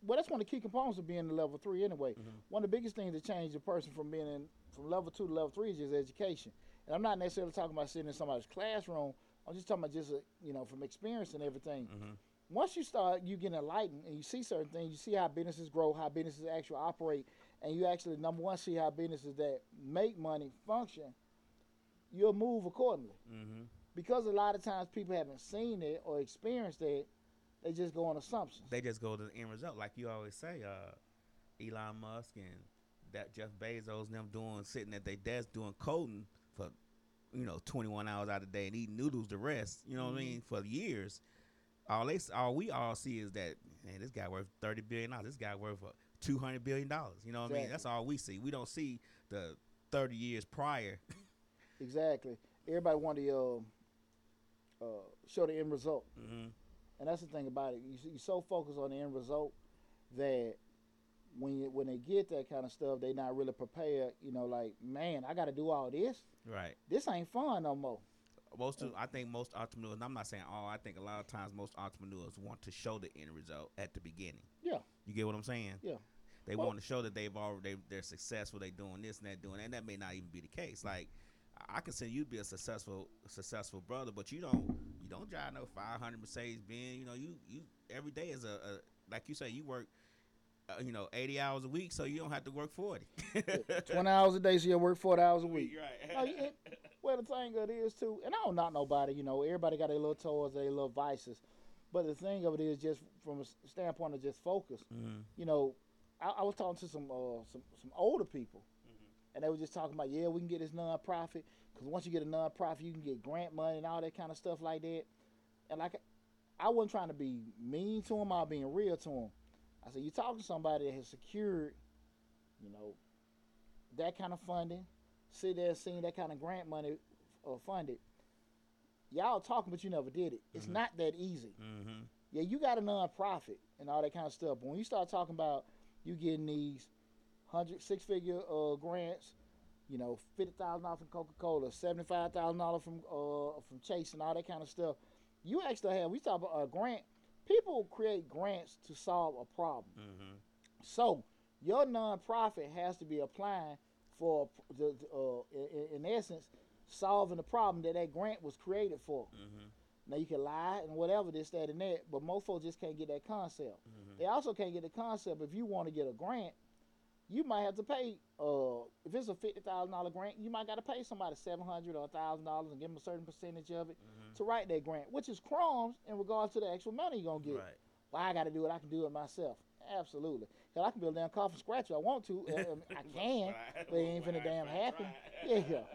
well, that's one of the key components of being in level three anyway. Mhm. One of the biggest things that change a person from being in from level two to level three is just education. And I'm not necessarily talking about sitting in somebody's classroom. I'm just talking about just uh, you know from experience and everything. Mm-hmm. Once you start, you get enlightened and you see certain things. You see how businesses grow, how businesses actually operate, and you actually number one see how businesses that make money function. You'll move accordingly Mm-hmm. because a lot of times people haven't seen it or experienced it. They just go on assumptions. They just go to the end result, like you always say. Uh, Elon Musk and that Jeff Bezos and them doing sitting at their desk doing coding for you know, 21 hours out of the day and eat noodles the rest. You know what I Mhm. mean? For years, all they all we all see is that man, this guy worth 30 billion dollars. This guy worth uh, 200 billion dollars. You know what I mean? That's all we see. We don't see the 30 years prior. Exactly. Everybody want to um, uh, show the end result, hmm and that's the thing about it. You you so focused on the end result that when you, when they get that kind of stuff, they not really prepared. You know, like man, I got to do all this. Right. This ain't fun no more. Most of, I think most entrepreneurs, and I'm not saying all, I think a lot of times most entrepreneurs want to show the end result at the beginning. Yeah. You get what I'm saying? Yeah. They Well- want to show that they've already they, they're successful. They doing this and that, doing that. And that may not even be the case. Like I consider you to be a successful successful brother, but you don't you don't drive no 500 Mercedes Benz. You know you you every day is a, a like you say you work. Uh, you know, eighty hours a week, so you don't have to work forty. Twenty hours a day, so you work forty hours a week. Right. No, you- well, the thing of it is too, and I don't knock nobody. You know, everybody got their little toys, their little vices. But the thing of it is, just from a standpoint of just focus. Mhm. You know, I, I was talking to some uh, some some older people, and they were just talking about, yeah, we can get this nonprofit because once you get a nonprofit, you can get grant money and all that kind of stuff like that. And like, I wasn't trying to be mean to them, I was being real to them. I said, you talking to somebody that has secured, you know, that kind of funding, sit there seeing that kind of grant money uh, funded. Y'all talking, but you never did it. It's Mhm. not that easy. Mhm. Yeah, you got a nonprofit and all that kind of stuff. But when you start talking about you getting these hundred six figure uh, grants, you know, fifty thousand dollars from Coca Cola, seventy five thousand dollars from uh, from Chase and all that kind of stuff, you actually have we talk about a grant. People create grants to solve a problem. Mhm. So your nonprofit has to be applying for the uh, in, in essence solving the problem that that grant was created for. Mhm. Now you can lie and whatever this, that, and that, but most folks just can't get that concept. Mhm. They also can't get the concept if you want to get a grant, you might have to pay. Uh, if it's a fifty thousand dollar grant, you might got to pay somebody seven hundred or thousand dollars and give them a certain percentage of it Mhm. to write that grant, which is crumbs in regards to the actual money you're gonna get. Right. Well, I got to do it. I can do it myself. Absolutely. Hell, I can build a damn car from scratch if I want to. I can. but it ain't finna damn happen. Yeah.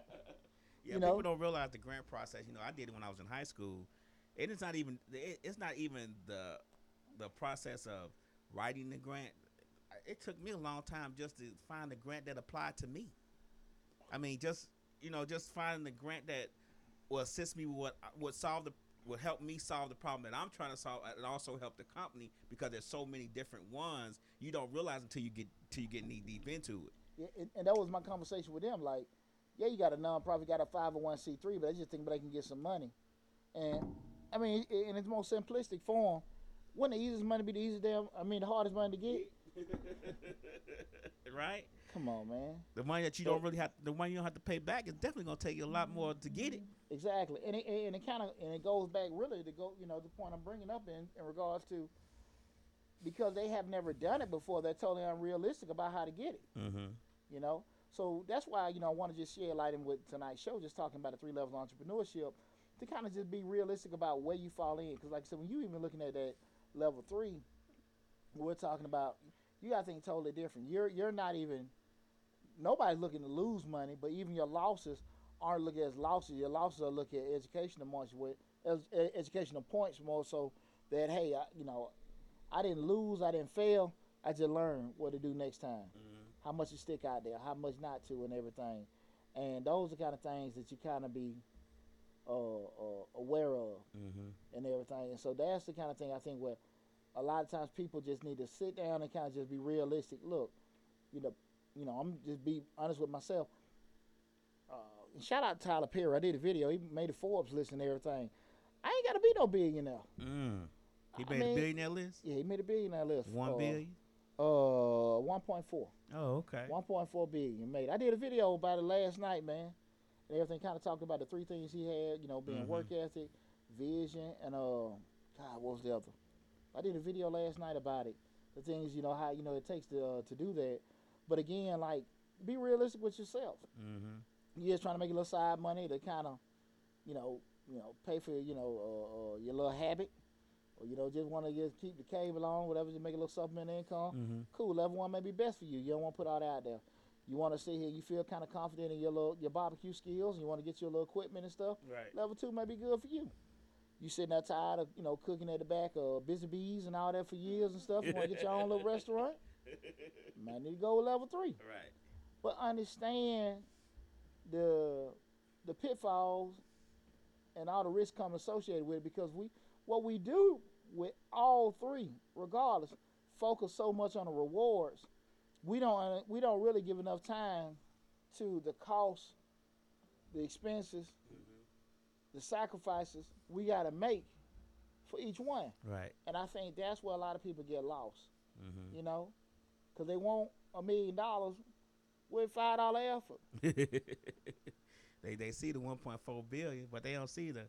Yeah, You know? people don't realize the grant process. You know, I did it when I was in high school. And it's not even it's not even the the process of writing the grant. It took me a long time just to find the grant that applied to me. I mean, just you know, just finding the grant that will assist me with what would solve the would help me solve the problem that I'm trying to solve, and also help the company because there's so many different ones you don't realize until you get till you get knee deep into it. Yeah, and, and that was my conversation with them. Like, yeah, you got a nonprofit, got a 501c3, but they just think they can get some money. And, I mean, in its most simplistic form, wouldn't the easiest money be the easiest damn, I mean, the hardest money to get? right? Come on, man. The money that you don't really have, the money you don't have to pay back is definitely gonna take you a lot more to get it. Exactly. And it, and it kind of, and it goes back really to go, you know, the point I'm bringing up in, in regards to, because they have never done it before, they're totally unrealistic about how to get it. Mm-hmm. you know. So that's why you know I want to just share light in with tonight's show, just talking about the three levels of entrepreneurship, to kind of just be realistic about where you fall in. Because like I said, when you even looking at that level three, we're talking about you got to think totally different. You're you're not even nobody's looking to lose money, but even your losses aren't looking as losses. Your losses are looking at educational points with educational points more so that hey, I, you know, I didn't lose, I didn't fail. I just learned what to do next time mm-hmm. how much to stick out there, how much not to, and everything. And those are kind of things that you kind of be uh, uh, aware of Mm-hmm. and everything. And so that's the kind of thing I think where a lot of times people just need to sit down and kind of just be realistic. Look, you know, you know, I'm just be honest with myself. Uh, shout out to Tyler Perry. I did a video. He made a Forbes list and everything. I ain't got to be no billionaire. Mm. He I made mean, a billionaire list. Yeah, he made a billionaire list. One uh, billion. Uh, one point four. Oh, okay. 1.4 billion made. I did a video about it last night, man. And everything kind of talked about the three things he had, you know, being Mhm. work ethic, vision, and uh, God, what was the other? I did a video last night about it. The things, you know, how you know it takes to uh, to do that. But again, like, be realistic with yourself. Mm-hmm. You're just trying to make a little side money to kind of, you know, you know, pay for you know uh, uh, your little habit, or you know, just want to just keep the cable on, whatever, just make a little supplemental income Mm-hmm. cool. Level one may be best for you. You don't want to put all that out there. You want to sit here, you feel kind of confident in your little your barbecue skills, and you want to get your little equipment and stuff. Right. Level two may be good for you. You sitting there tired of you know cooking at the back of Busy Bees and all that for years and stuff. You want to get your own little restaurant. Might need to go with level three. Right. But understand the the pitfalls and all the risks come associated with it because we what we do with all three, regardless, focus so much on the rewards. We don't we don't really give enough time to the costs, the expenses, the sacrifices we got to make for each one. Right. And I think that's where a lot of people get lost. Mm-hmm. You know, because they want a million dollars with five dollar effort. they they see the 1.4 billion, but they don't see the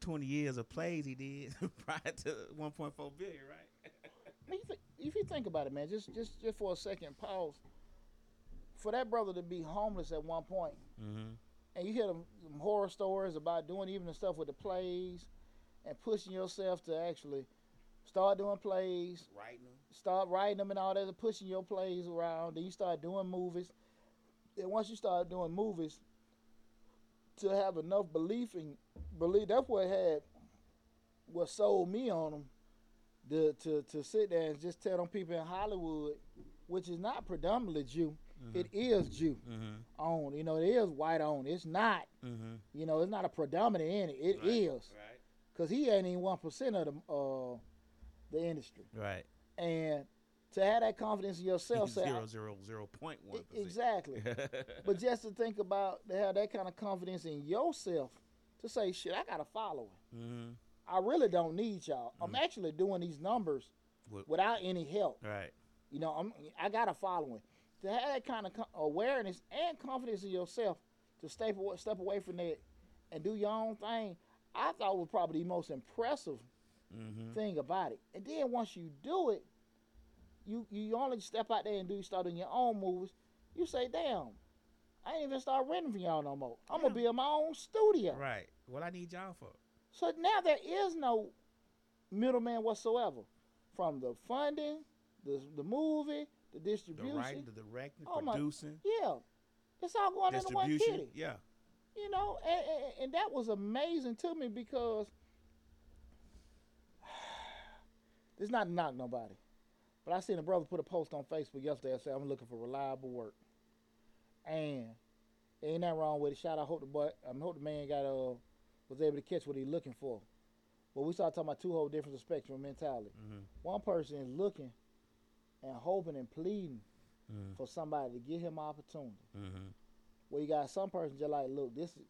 20 years of plays he did prior to 1.4 billion, right? I mean, you thi- if you think about it, man, just just just for a second, pause. For that brother to be homeless at one point, Mm-hmm. and you hear them, them horror stories about doing even the stuff with the plays, and pushing yourself to actually start doing plays, Writing them. start writing them and all that, and pushing your plays around. Then you start doing movies. Then once you start doing movies, to have enough belief in believe that's what had what sold me on them. The, to to sit there and just tell them people in Hollywood, which is not predominantly Jew, it is Jew Mm-hmm. owned. You know, it is white owned. It's not. Mm-hmm. You know, it's not a predominant in it. It Right. is Right. because he ain't even one percent of the uh, the industry. Right. And to have that confidence in yourself, say, Zero zero zero point one Exactly. but just to think about to have that kind of confidence in yourself to say, shit, I got a following. I really don't need y'all. I'm actually doing these numbers Wi- without any help. Right. You know, I'm I got a following. To have that kind of awareness and confidence in yourself to step away, step away from that and do your own thing, I thought was probably the most impressive Mm-hmm. thing about it. And then once you do it, you you only step out there and do start doing your own movies. You say, damn, I ain't even start renting for y'all no more. I'm gonna be in my own studio. Right. What I need y'all for? So now there is no middleman whatsoever, from the funding, the the movie, the distribution, The writing, the directing, Oh, my- producing, Yeah, it's all going into one kitty. Yeah. You know, and, and, and that was amazing to me because it's not knock nobody. But I seen a brother put a post on Facebook yesterday and said, I'm looking for reliable work. And ain't nothing wrong with it. Shout out, hope the boy, I hope the man got uh was able to catch what he looking for. But we started talking about two whole different spectrum mentality. Mm-hmm. One person is looking and hoping and pleading Mm-hmm. for somebody to give him opportunity. Mm-hmm. Well, you got some person just like, look, this is,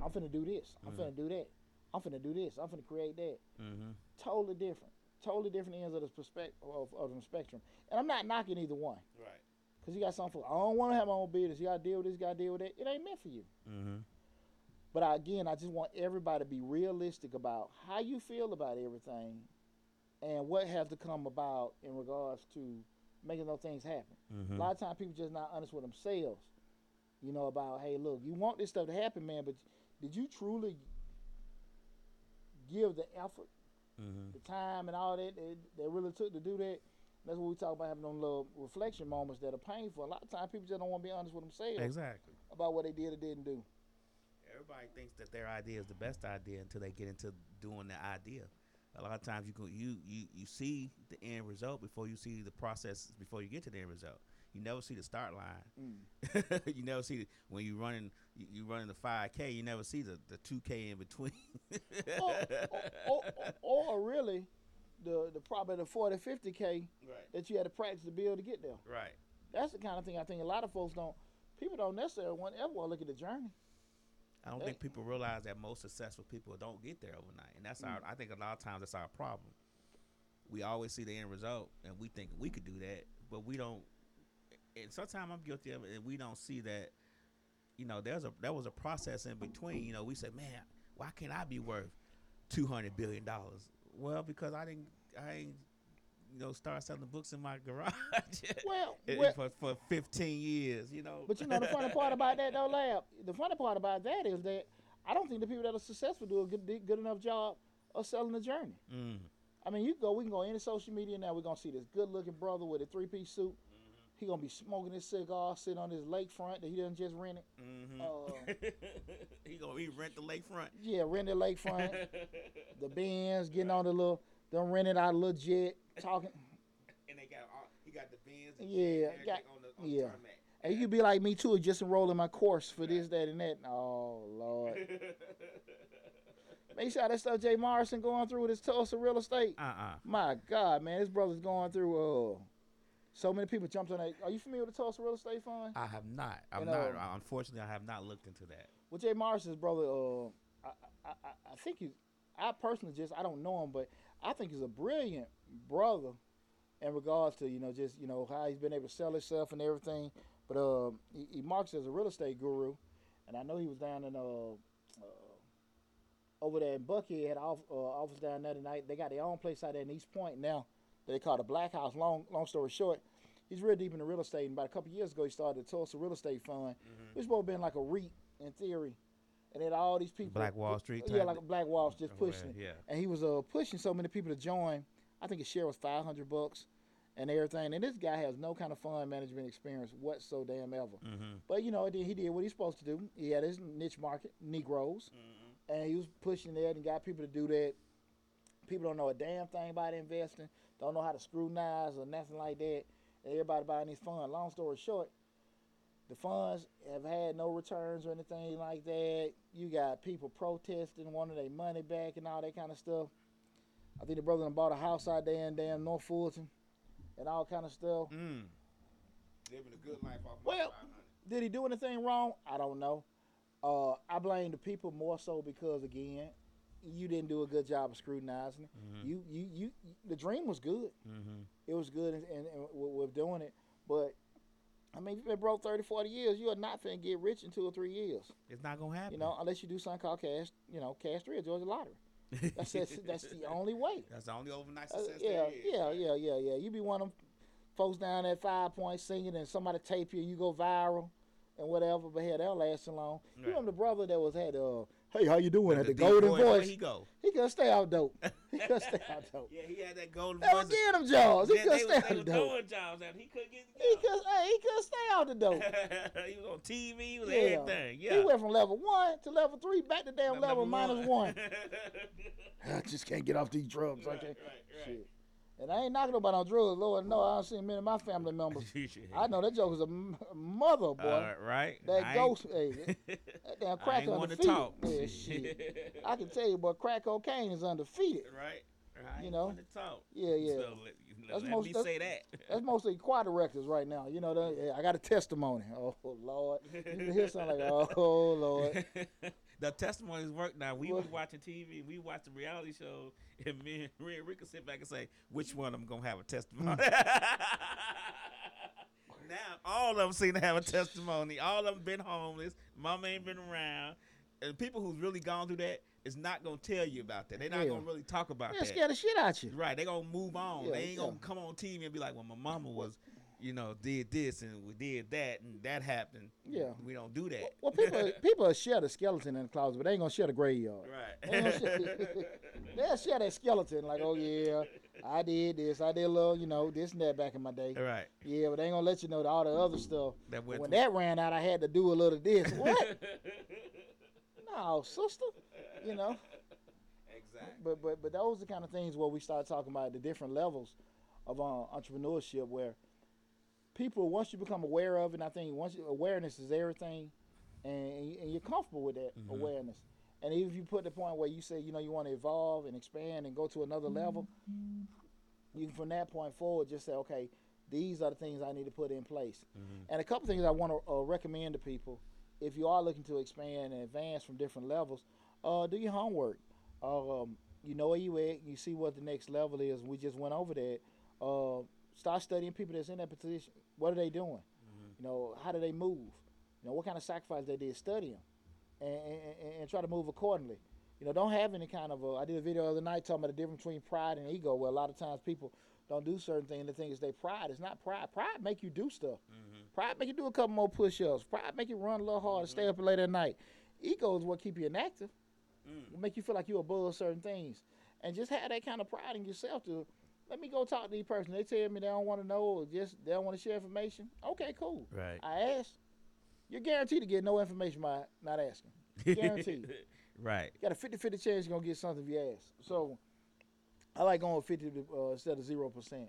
I'm finna do this. I'm Mhm. finna do that. I'm finna do this. I'm finna create that. Mm-hmm. Totally different. Totally different ends of the perspective of, of the spectrum. And I'm not knocking either one. Right. Cause you got some folks, I don't want to have my own business. You gotta deal with this. You gotta deal with that. It ain't meant for you. But I, again, I just want everybody to be realistic about how you feel about everything, and what has to come about in regards to making those things happen. Mm-hmm. A lot of times people just not honest with themselves. You know about, hey, look, you want this stuff to happen, man, but did you truly give the effort, Mm-hmm. the time, and all that that, that really took to do that? That's what we talk about having those little reflection moments that are painful. A lot of times people just don't want to be honest with themselves Exactly. about what they did or didn't do. Everybody thinks that their idea is the best idea until they get into doing the idea. A lot of times you go, you you you see the end result before you see the process before you get to the end result. You never see the start line. Mm. you never see the, when you running you, you running the five k. You never see the the two k in between. or, or, or, or really, the the probably the 40, 50 k right. that you had to practice to be able to get there. Right. That's the kind of thing I think a lot of folks don't. People don't necessarily want ever want to look at the journey. I don't think people realize that most successful people don't get there overnight, and that's mm. our. I think a lot of times that's our problem. We always see the end result, and we think we could do that, but we don't. And sometimes I'm guilty of it, and we don't see that. You know, there's a there was a process in between. You know, we said, man, why can't I be worth two hundred billion dollars? Well, because I didn't, I ain't, you know, start selling books in my garage Well, well for for fifteen years. You know, but you know the funny part about that though, lab. The funny part about that is that I don't think the people that are successful do a good good enough job of selling the journey. mm, I mean, you go, we can go any social media now. We're gonna see this good looking brother with a three piece suit, He gonna be smoking his cigar, sitting on his lakefront that he done just rented. Mm-hmm. Uh, he gonna he rent the lakefront. Yeah, rent the lakefront. the Benz, getting on the little, done rented out a little jet, talking. and they got all, he got the bins. And Yeah, got- on the, on yeah. the. And you could be like me too, just enrolling my course for this, that, and that. Oh Lord. Make sure that stuff Jay Morrison going through with his Tulsa real estate. uh-uh. My God, man, his brother's going through. Uh, so many people jumped on that. Are you familiar with the Tulsa Real Estate Fund? I have not. I'm You not. uh, Unfortunately, I have not looked into that. Well, Jay Morrison's brother, uh, I, I, I, I think he's. I personally just I don't know him, but I think he's a brilliant brother in regards to you know just you know how he's been able to sell himself and everything. But uh, he, he marks as a real estate guru, and I know he was down in uh, uh over there in Buckhead, had an off, uh, office down there tonight. They got their own place out there in East Point now. They call the Black House. Long long story short, he's real deep in the real estate. And about a couple years ago, he started the Tulsa Real Estate Fund, which supposed to been like a REIT in theory. And then all these people, Black Wall Street yeah, like a Black Wall Street, just pushing it. yeah. And he was uh pushing so many people to join. I think his share was five hundred bucks and everything. And this guy has no kind of fund management experience whatsoever. Mm-hmm. But you know, he did what he's supposed to do. He had his niche market, Negroes, Mm-hmm. and he was pushing that and got people to do that. People don't know a damn thing about investing, don't know how to scrutinize or nothing like that. And everybody buying these funds. Long story short, the funds have had no returns or anything like that. You got people protesting, wanting their money back and all that kind of stuff. I think the brother bought a house out there in damn North Fulton and all kind of stuff. Mm. Living a good life off Well, Did he do anything wrong? I don't know. Uh, I blame the people more so because again, you didn't do a good job of scrutinizing it. Mm-hmm. You, you, you, the dream was good. Mm-hmm. It was good and, and, and with, with doing it. But I mean, you've been broke 30, 40 years. You are not finna get rich in two or three years. It's not gonna happen. You know, unless you do something called cash, you know, cash three or Georgia lottery. That's that's, that's the only way. That's the only overnight Uh, success yeah, there is. yeah, yeah, yeah, yeah. You be one of them folks down at Five Points singing, and somebody tape you, and you go viral, and whatever. But hell, that'll last so long. You Right. remember the brother that was had uh, hey, how you doing? Had the, deep golden voice, where voice. he go? He could stay out dope. He could stay out dope. Yeah, he had that golden They voice. was getting him jobs. He they stay out they the was dope. doing jobs and he couldn't get He could, hey, he could stay out the dope. he was on TV, he was Yeah. everything. Yeah. He went from level one to level three, back to damn Number level minus one. right, I just can't get off these drugs. I can't. right. Shit. And I ain't knocking nobody on drugs. Lord, no, I don't see many of my family members. I know that joke is a m- mother, boy. Uh, right. that I ghost, hey, that damn I crack to undefeated. talk. Yeah, shit. I can tell you, boy, crack cocaine is undefeated. right. I You know? want to talk. Yeah, yeah. So let, let That's me most- that's- say that. That's mostly choir directors right now. You know, yeah, I got a testimony. Oh Lord, you hear something like, oh Lord. The testimonies work now. We was watching TV, we watched the reality shows, and me and Ray Rick could sit back and say, which one of them gonna have a testimony? Hmm. now all of them seem to have a testimony. All of them been homeless. Mama ain't been around. And people who's really gone through that is not gonna tell you about that. They're not Yeah. gonna really talk about Yeah, that. scare the shit out you. Right, they gonna move on. Yeah, they ain't yeah. gonna come on TV and be like, "Well, my mama was, you know, did this and we did that and that happened." Yeah. we don't do that. Well, people people share the skeleton in the closet, but they ain't gonna share the graveyard. Right. gonna share, they'll share that skeleton, like, oh yeah, I did this, I did a little, you know, this and that back in my day. right. Yeah, but they ain't gonna let you know that all the other stuff. That went when that ran out, I had to do a little this. What? no, sister. You know. exactly. But but but those are the kind of things where we start talking about the different levels of uh, entrepreneurship where people once you become aware of it, and I think once you, awareness is everything, and, and you're comfortable with that Mhm. awareness. And even if you put the point where you say you know you want to evolve and expand and go to another level, you can from that point forward just say okay, these are the things I need to put in place. Mhm. And a couple things I want to uh, recommend to people if you are looking to expand and advance from different levels, uh, do your homework. Um, you know where you at. You see what the next level is. We just went over that. Start studying people that's in that position. What are they doing? Mhm. You know, how do they move? You know, what kind of sacrifice they did. Study them and, and, and- try to move accordingly. You know, don't have any kind of. A, I did a video the other night talking about the difference between pride and ego. Where a lot of times people don't do certain things. The thing is, they pride. It's not pride. Pride make you do stuff. Mhm. Pride make you do a couple more push-ups. Pride make you run a little harder, stay up late at night. Ego is what keep you inactive. Mm. Will make you feel like you're above certain things, and just have that kind of pride in yourself to Let me go talk to these person. They tell me they don't want to know or just they don't want to share information. Okay, cool. Right. I ask. You're guaranteed to get no information by not asking. Guaranteed. right. You got a 50 50 chance you're going to get something if you ask. So I like going 50 uh, instead of 0%.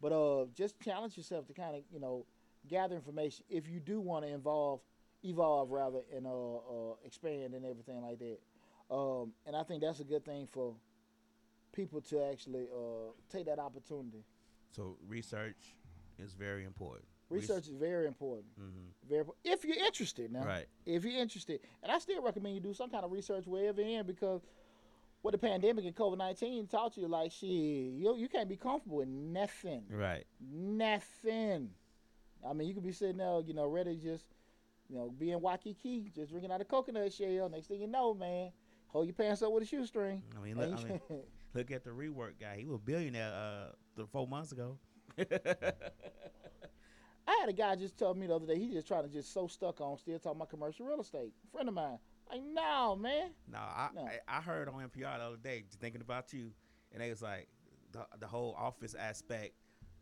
But uh, just challenge yourself to kind of, you know, gather information if you do want to involve, evolve rather, and uh, uh, expand and everything like that. Um, and I think that's a good thing for people to actually uh, take that opportunity. So research is very important. Research is very important. Mm-hmm. Very if you're interested now. Right. If you're interested, and I still recommend you do some kind of research wherever you're in because what the pandemic and COVID nineteen taught you, like shit, you you can't be comfortable with nothing, Right. nothing. I mean, you could be sitting there, you know, ready just, you know, being in Waikiki, just drinking out a coconut shell. Next thing you know, man, hold your pants up with a shoestring. I mean, look, I mean, look at the WeWork guy. He was a billionaire uh, th- four months ago. I had a guy just tell me the other day, he just trying to just so stuck on still talking about commercial real estate. friend of mine, like, no, man. No, I, No. I I heard on NPR the other day thinking about you, and they was like the the whole office aspect,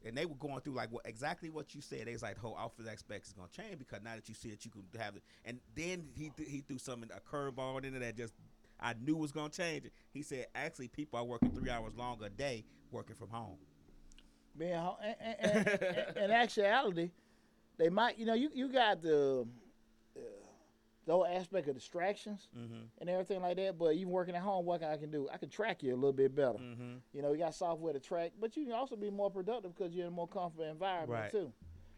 and they were going through like what exactly what you said. They was like the whole office aspect is gonna change because now that you see that you can have it, and then he th- he threw something a curveball in there that just I knew was gonna change it. He said actually people are working three hours longer a day working from home. and, and, and, and in actuality, they might you know you you got the uh, the whole aspect of distractions Mm-hmm. and everything like that. But even working at home, what I can do, I can track you a little bit better. Mm-hmm. You know, you got software to track, but you can also be more productive because you're in a more comfortable environment Right. too.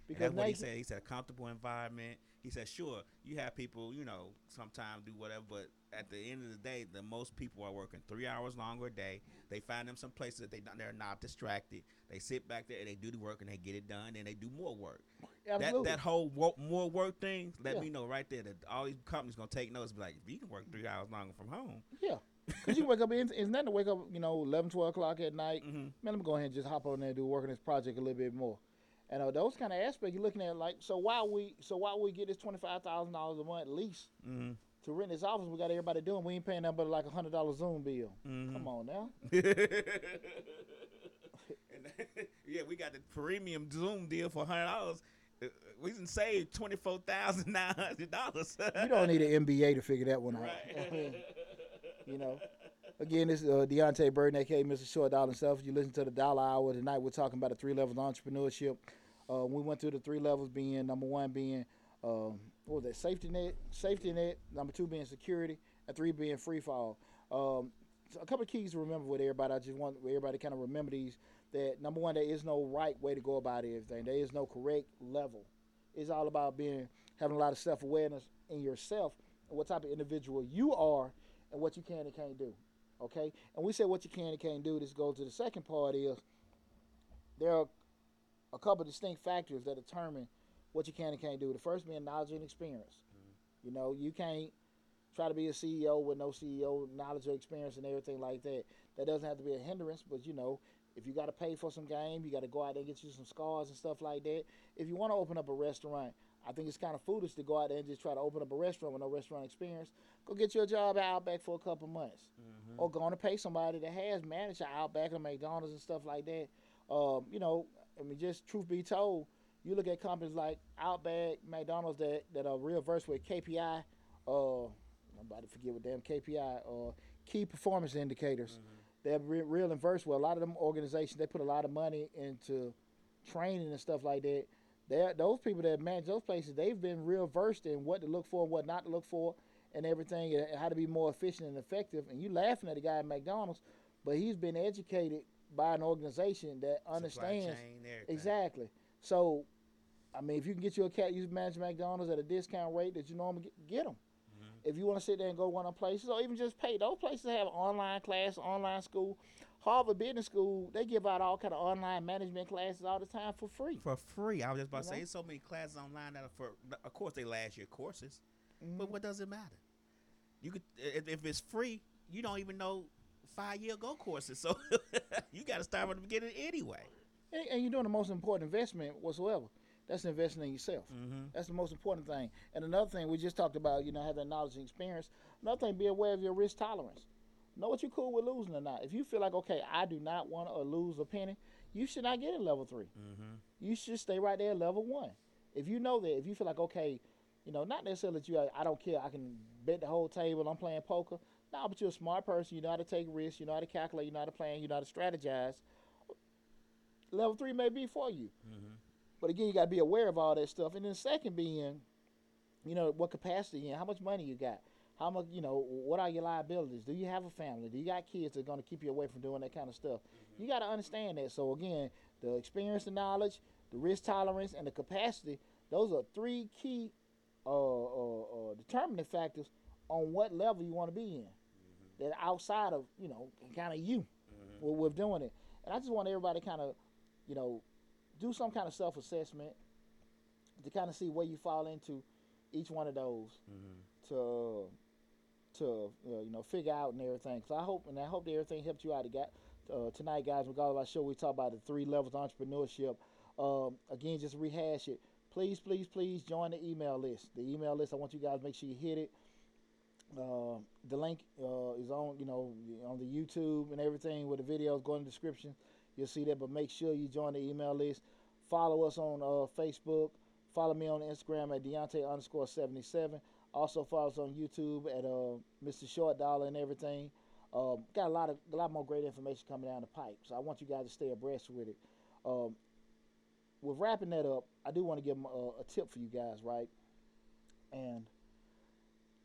Because That's what he said. He said a comfortable environment. He said, sure, you have people, you know, sometimes do whatever, but at the end of the day, the most people are working three hours longer a day. They find them some places that they they're not distracted. They sit back there and they do the work and they get it done and they do more work. That absolutely. that whole wo- more work thing, let Yeah. me know right there that all these companies gonna take notes. Be like, if you can work three hours longer from home, yeah. Because you wake up, it's it's nothing to wake up, you know, 11, 12 o'clock at night. mm-hmm. man, let me go ahead and just hop on there and do work on this project a little bit more. And uh, those kind of aspects you're looking at, like, so why we, so why we get this twenty five thousand dollars a month lease Mm-hmm. to rent this office? We got everybody doing. We ain't paying nothing but like a hundred dollar Zoom bill. Mm-hmm. Come on now. yeah, we got the premium Zoom deal for hundred dollars. Uh, We can save twenty four thousand nine hundred dollars. You don't need an MBA to figure that one out. Right. you know. Again, this is uh, Deontay Burden, aka Mr. Short Dollar Self. You listen to the Dollar Hour tonight. We're talking about the three levels of entrepreneurship. Uh, we went through the three levels, being number one being um, what was that safety net, safety net. Number two being security, and three being free fall. Um, so a couple of keys to remember with everybody. I just want everybody kind of remember these. That number one, there is no right way to go about everything. There is no correct level. It's all about being having a lot of self awareness in yourself and what type of individual you are and what you can and can't do. Okay, and we say what you can and can't do. This goes to the second part is there are a couple of distinct factors that determine what you can and can't do. The first being knowledge and experience. Mm-hmm. You know, you can't try to be a CEO with no CEO knowledge or experience and everything like that. That doesn't have to be a hindrance, but you know, if you got to pay for some game, you got to go out there and get you some scars and stuff like that. If you want to open up a restaurant, I think it's kind of foolish to go out there and just try to open up a restaurant with no restaurant experience. Go get you a job at Outback for a couple months, or go on to pay somebody that has managed Outback or McDonald's and stuff like that. Um, you know, I mean, just truth be told, you look at companies like Outback, McDonald's that, that are real versed with KPI, uh, to forget what damn KPI, uh, key performance indicators. They're re- real and versed with a lot of them organizations. They put a lot of money into training and stuff like that. They're, those people that manage those places, they've been real versed in what to look for, and what not to look for, and everything, and how to be more efficient and effective. And you laughing at the guy at McDonald's, but he's been educated by an organization that Supply understands chain. Exactly. So, I mean, if you can get you a cat, you manage McDonald's at a discount rate that you normally get, get them. Mm-hmm. If you want to sit there and go one of places, or even just pay, those places have online class, online school. Harvard Business School, they give out all kind of online management classes all the time for free. for free. I was just about to say, there's so many classes online that are for. Of course, they last year courses, Mm-hmm. but what does it matter? You could if, if it's free, you don't even know five year go courses, so you got to start from the beginning anyway. And, and you're doing the most important investment whatsoever. That's investing in yourself. Mm-hmm. That's the most important thing. And another thing we just talked about, you know, having knowledge and experience. Another thing, be aware of your risk tolerance. Know what you're cool with losing or not. If you feel like okay, I do not want to lose a penny, you should not get in level 3 Mm-hmm. You should stay right there at level one. If you know that, if you feel like okay, you know, not necessarily that you, I don't care, I can bet the whole table, I'm playing poker. No, but you're a smart person. You know how to take risks. You know how to calculate. You know how to plan. You know how to strategize. Level three may be for you. Mm-hmm. But again, you got to be aware of all that stuff. And then second being, you know, what capacity and how much money you got. How much, you know, what are your liabilities? Do you have a family? Do you got kids that are going to keep you away from doing that kind of stuff? You got to understand that. So again, the experience, the knowledge, the risk tolerance, and the capacity. Those are three key uh, uh, uh, determining factors on what level you want to be in. That outside of you know kind of you Mm-hmm. with, with doing it. And I just want everybody kind of, you know, do some kind of self assessment to kind of see where you fall into each one of those Mm-hmm. to to uh, you know figure out and everything. So I hope and I hope that everything helped you out. Uh, tonight, guys. Regardless of our show, we talk about the three levels of entrepreneurship. Um, again, just rehash it. Please, please, please join the email list. The email list. I want you guys to make sure you hit it. Uh, the link uh, is on, you know, on the YouTube and everything with the videos. Go in the description. You'll see that. But make sure you join the email list. Follow us on uh, Facebook. Follow me on Instagram at Deontay underscore 77. Also follow us on YouTube at uh, Mr. Short Dollar and everything. Um, got a lot of a lot more great information coming down the pipe. So I want you guys to stay abreast with it. Um, with wrapping that up, I do want to give a, a tip for you guys, right? And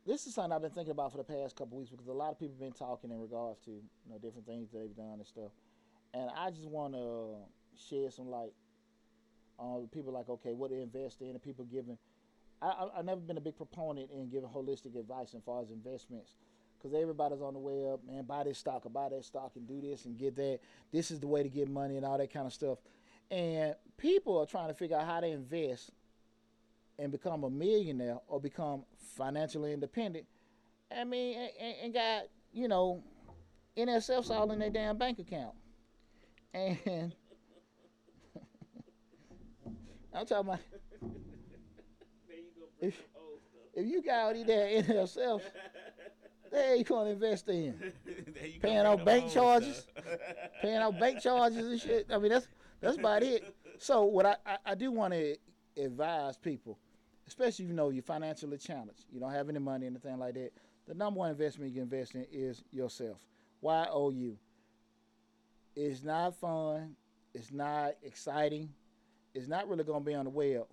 this is something I've been thinking about for the past couple weeks because a lot of people have been talking in regards to you know different things that they've done and stuff. And I just want to shed some light on people like okay, what they invest in, and people giving. I, I've never been a big proponent in giving holistic advice as far as investments because everybody's on the web, man, buy this stock or buy that stock and do this and get that. This is the way to get money and all that kind of stuff. And people are trying to figure out how to invest and become a millionaire or become financially independent. I mean, and, and got, you know, NSFs all in their damn bank account. And I'm talking about if, if you got all these damn NSFs, they ain't gonna invest in. You Paying off bank charges? paying out bank charges and shit. I mean, that's that's about it. So what I, I, I do want to advise people, especially if you know you're financially challenged, you don't have any money, anything like that. The number one investment you can invest in is yourself. Y O U. It's not fun. It's not exciting. It's not really gonna be on the web,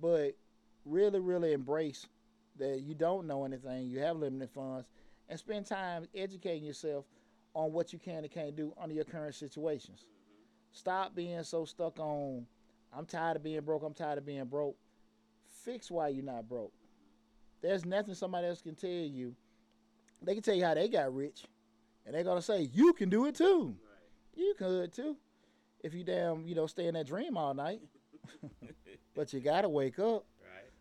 but really, really embrace that you don't know anything. You have limited funds, and spend time educating yourself on what you can and can't do under your current situations. Stop being so stuck on, I'm tired of being broke, I'm tired of being broke. Fix why you're not broke. There's nothing somebody else can tell you. They can tell you how they got rich, and they're gonna say you can do it too. You could too, if you damn you know stay in that dream all night. but you gotta wake up.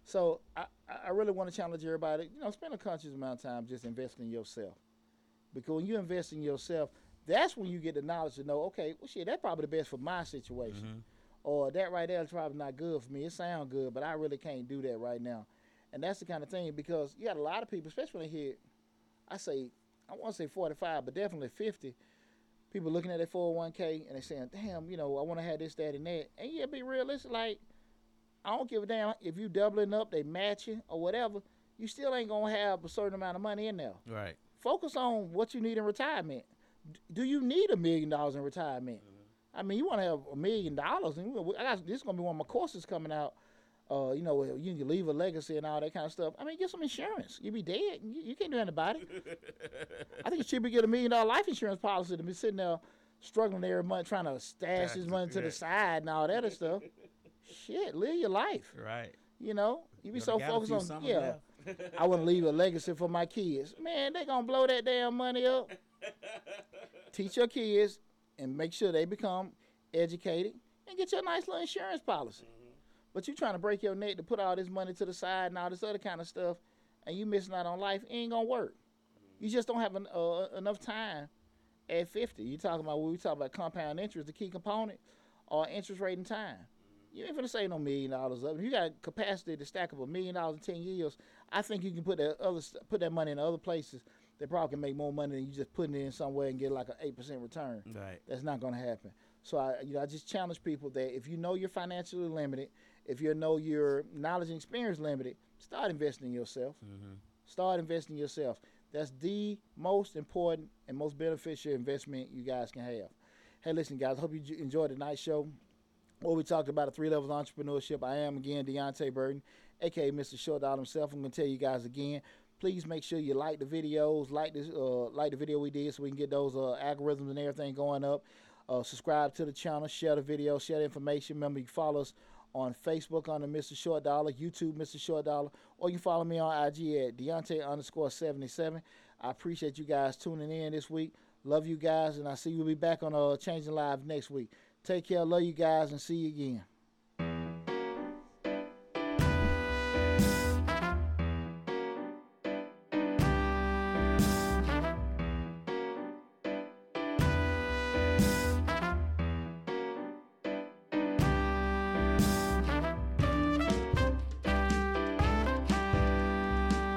So I, I really want to challenge everybody. You know, spend a conscious amount of time just investing in yourself, because when you invest in yourself, that's when you get the knowledge to know, okay, well, shit, that's probably the best for my situation, Mhm. or that right there is probably not good for me. It sounds good, but I really can't do that right now, and that's the kind of thing because you got a lot of people, especially when they hit, I say, I want to say forty five, but definitely fifty. People looking at their 401k and they're saying, damn, you know, I want to have this, that, and that. And yeah, be realistic. Like, I don't give a damn if you doubling up, they matching or whatever. You still ain't gonna have a certain amount of money in there. Right. Focus on what you need in retirement. D- Do you need a million dollars in retirement? I mean, you want to have a million dollars, and I got this is gonna be one of my courses coming out. Uh, you know, you can leave a legacy and all that kind of stuff. I mean, get some insurance. You be dead. You, you can't do anything about it. I think it's cheaper to get a million dollar life insurance policy than be sitting there struggling every month trying to stash his money to the side and all that other stuff. Shit, live your life. Right. You know, you be You so focused on yeah. left. I want to leave a legacy for my kids. Man, they gonna blow that damn money up. Teach your kids and make sure they become educated and get your nice little insurance policy. But you trying to break your neck to put all this money to the side and all this other kind of stuff, and you missing out on life. It ain't gonna work. You just don't have an, uh, uh, enough time at 50. You talking about we talk about compound interest, the key component, or interest rate and time. You ain't gonna say no million dollars up. If you got capacity to stack up a million dollars in ten years, I think you can put that other put that money in other places they probably can make more money than you just putting it in somewhere and get like an eight percent return. Right. That's not to happen. So I, you know, I just challenge people that if you know you're financially limited, if you know your knowledge and experience limited, start investing in yourself. Mm-hmm. Start investing in yourself. That's the most important and most beneficial investment you guys can have. Hey, listen, guys. Hope you enjoyed tonight's show. Where we talked about the three levels entrepreneurship. I am again Deontay Burton, aka Mr. Short Dollar himself. I'm gonna tell you guys again. Please make sure you like the videos, like this, uh, like the video we did, so we can get those uh, algorithms and everything going up. Uh, subscribe to the channel, share the video, share the information. Remember, you follow us on Facebook under Mr. Short Dollar, YouTube Mr. Short Dollar, or you follow me on IG at Deontay underscore 77. I appreciate you guys tuning in this week. Love you guys, and I see you'll be back on uh, Changing Live next week. Take care. I Love you guys, and see you again.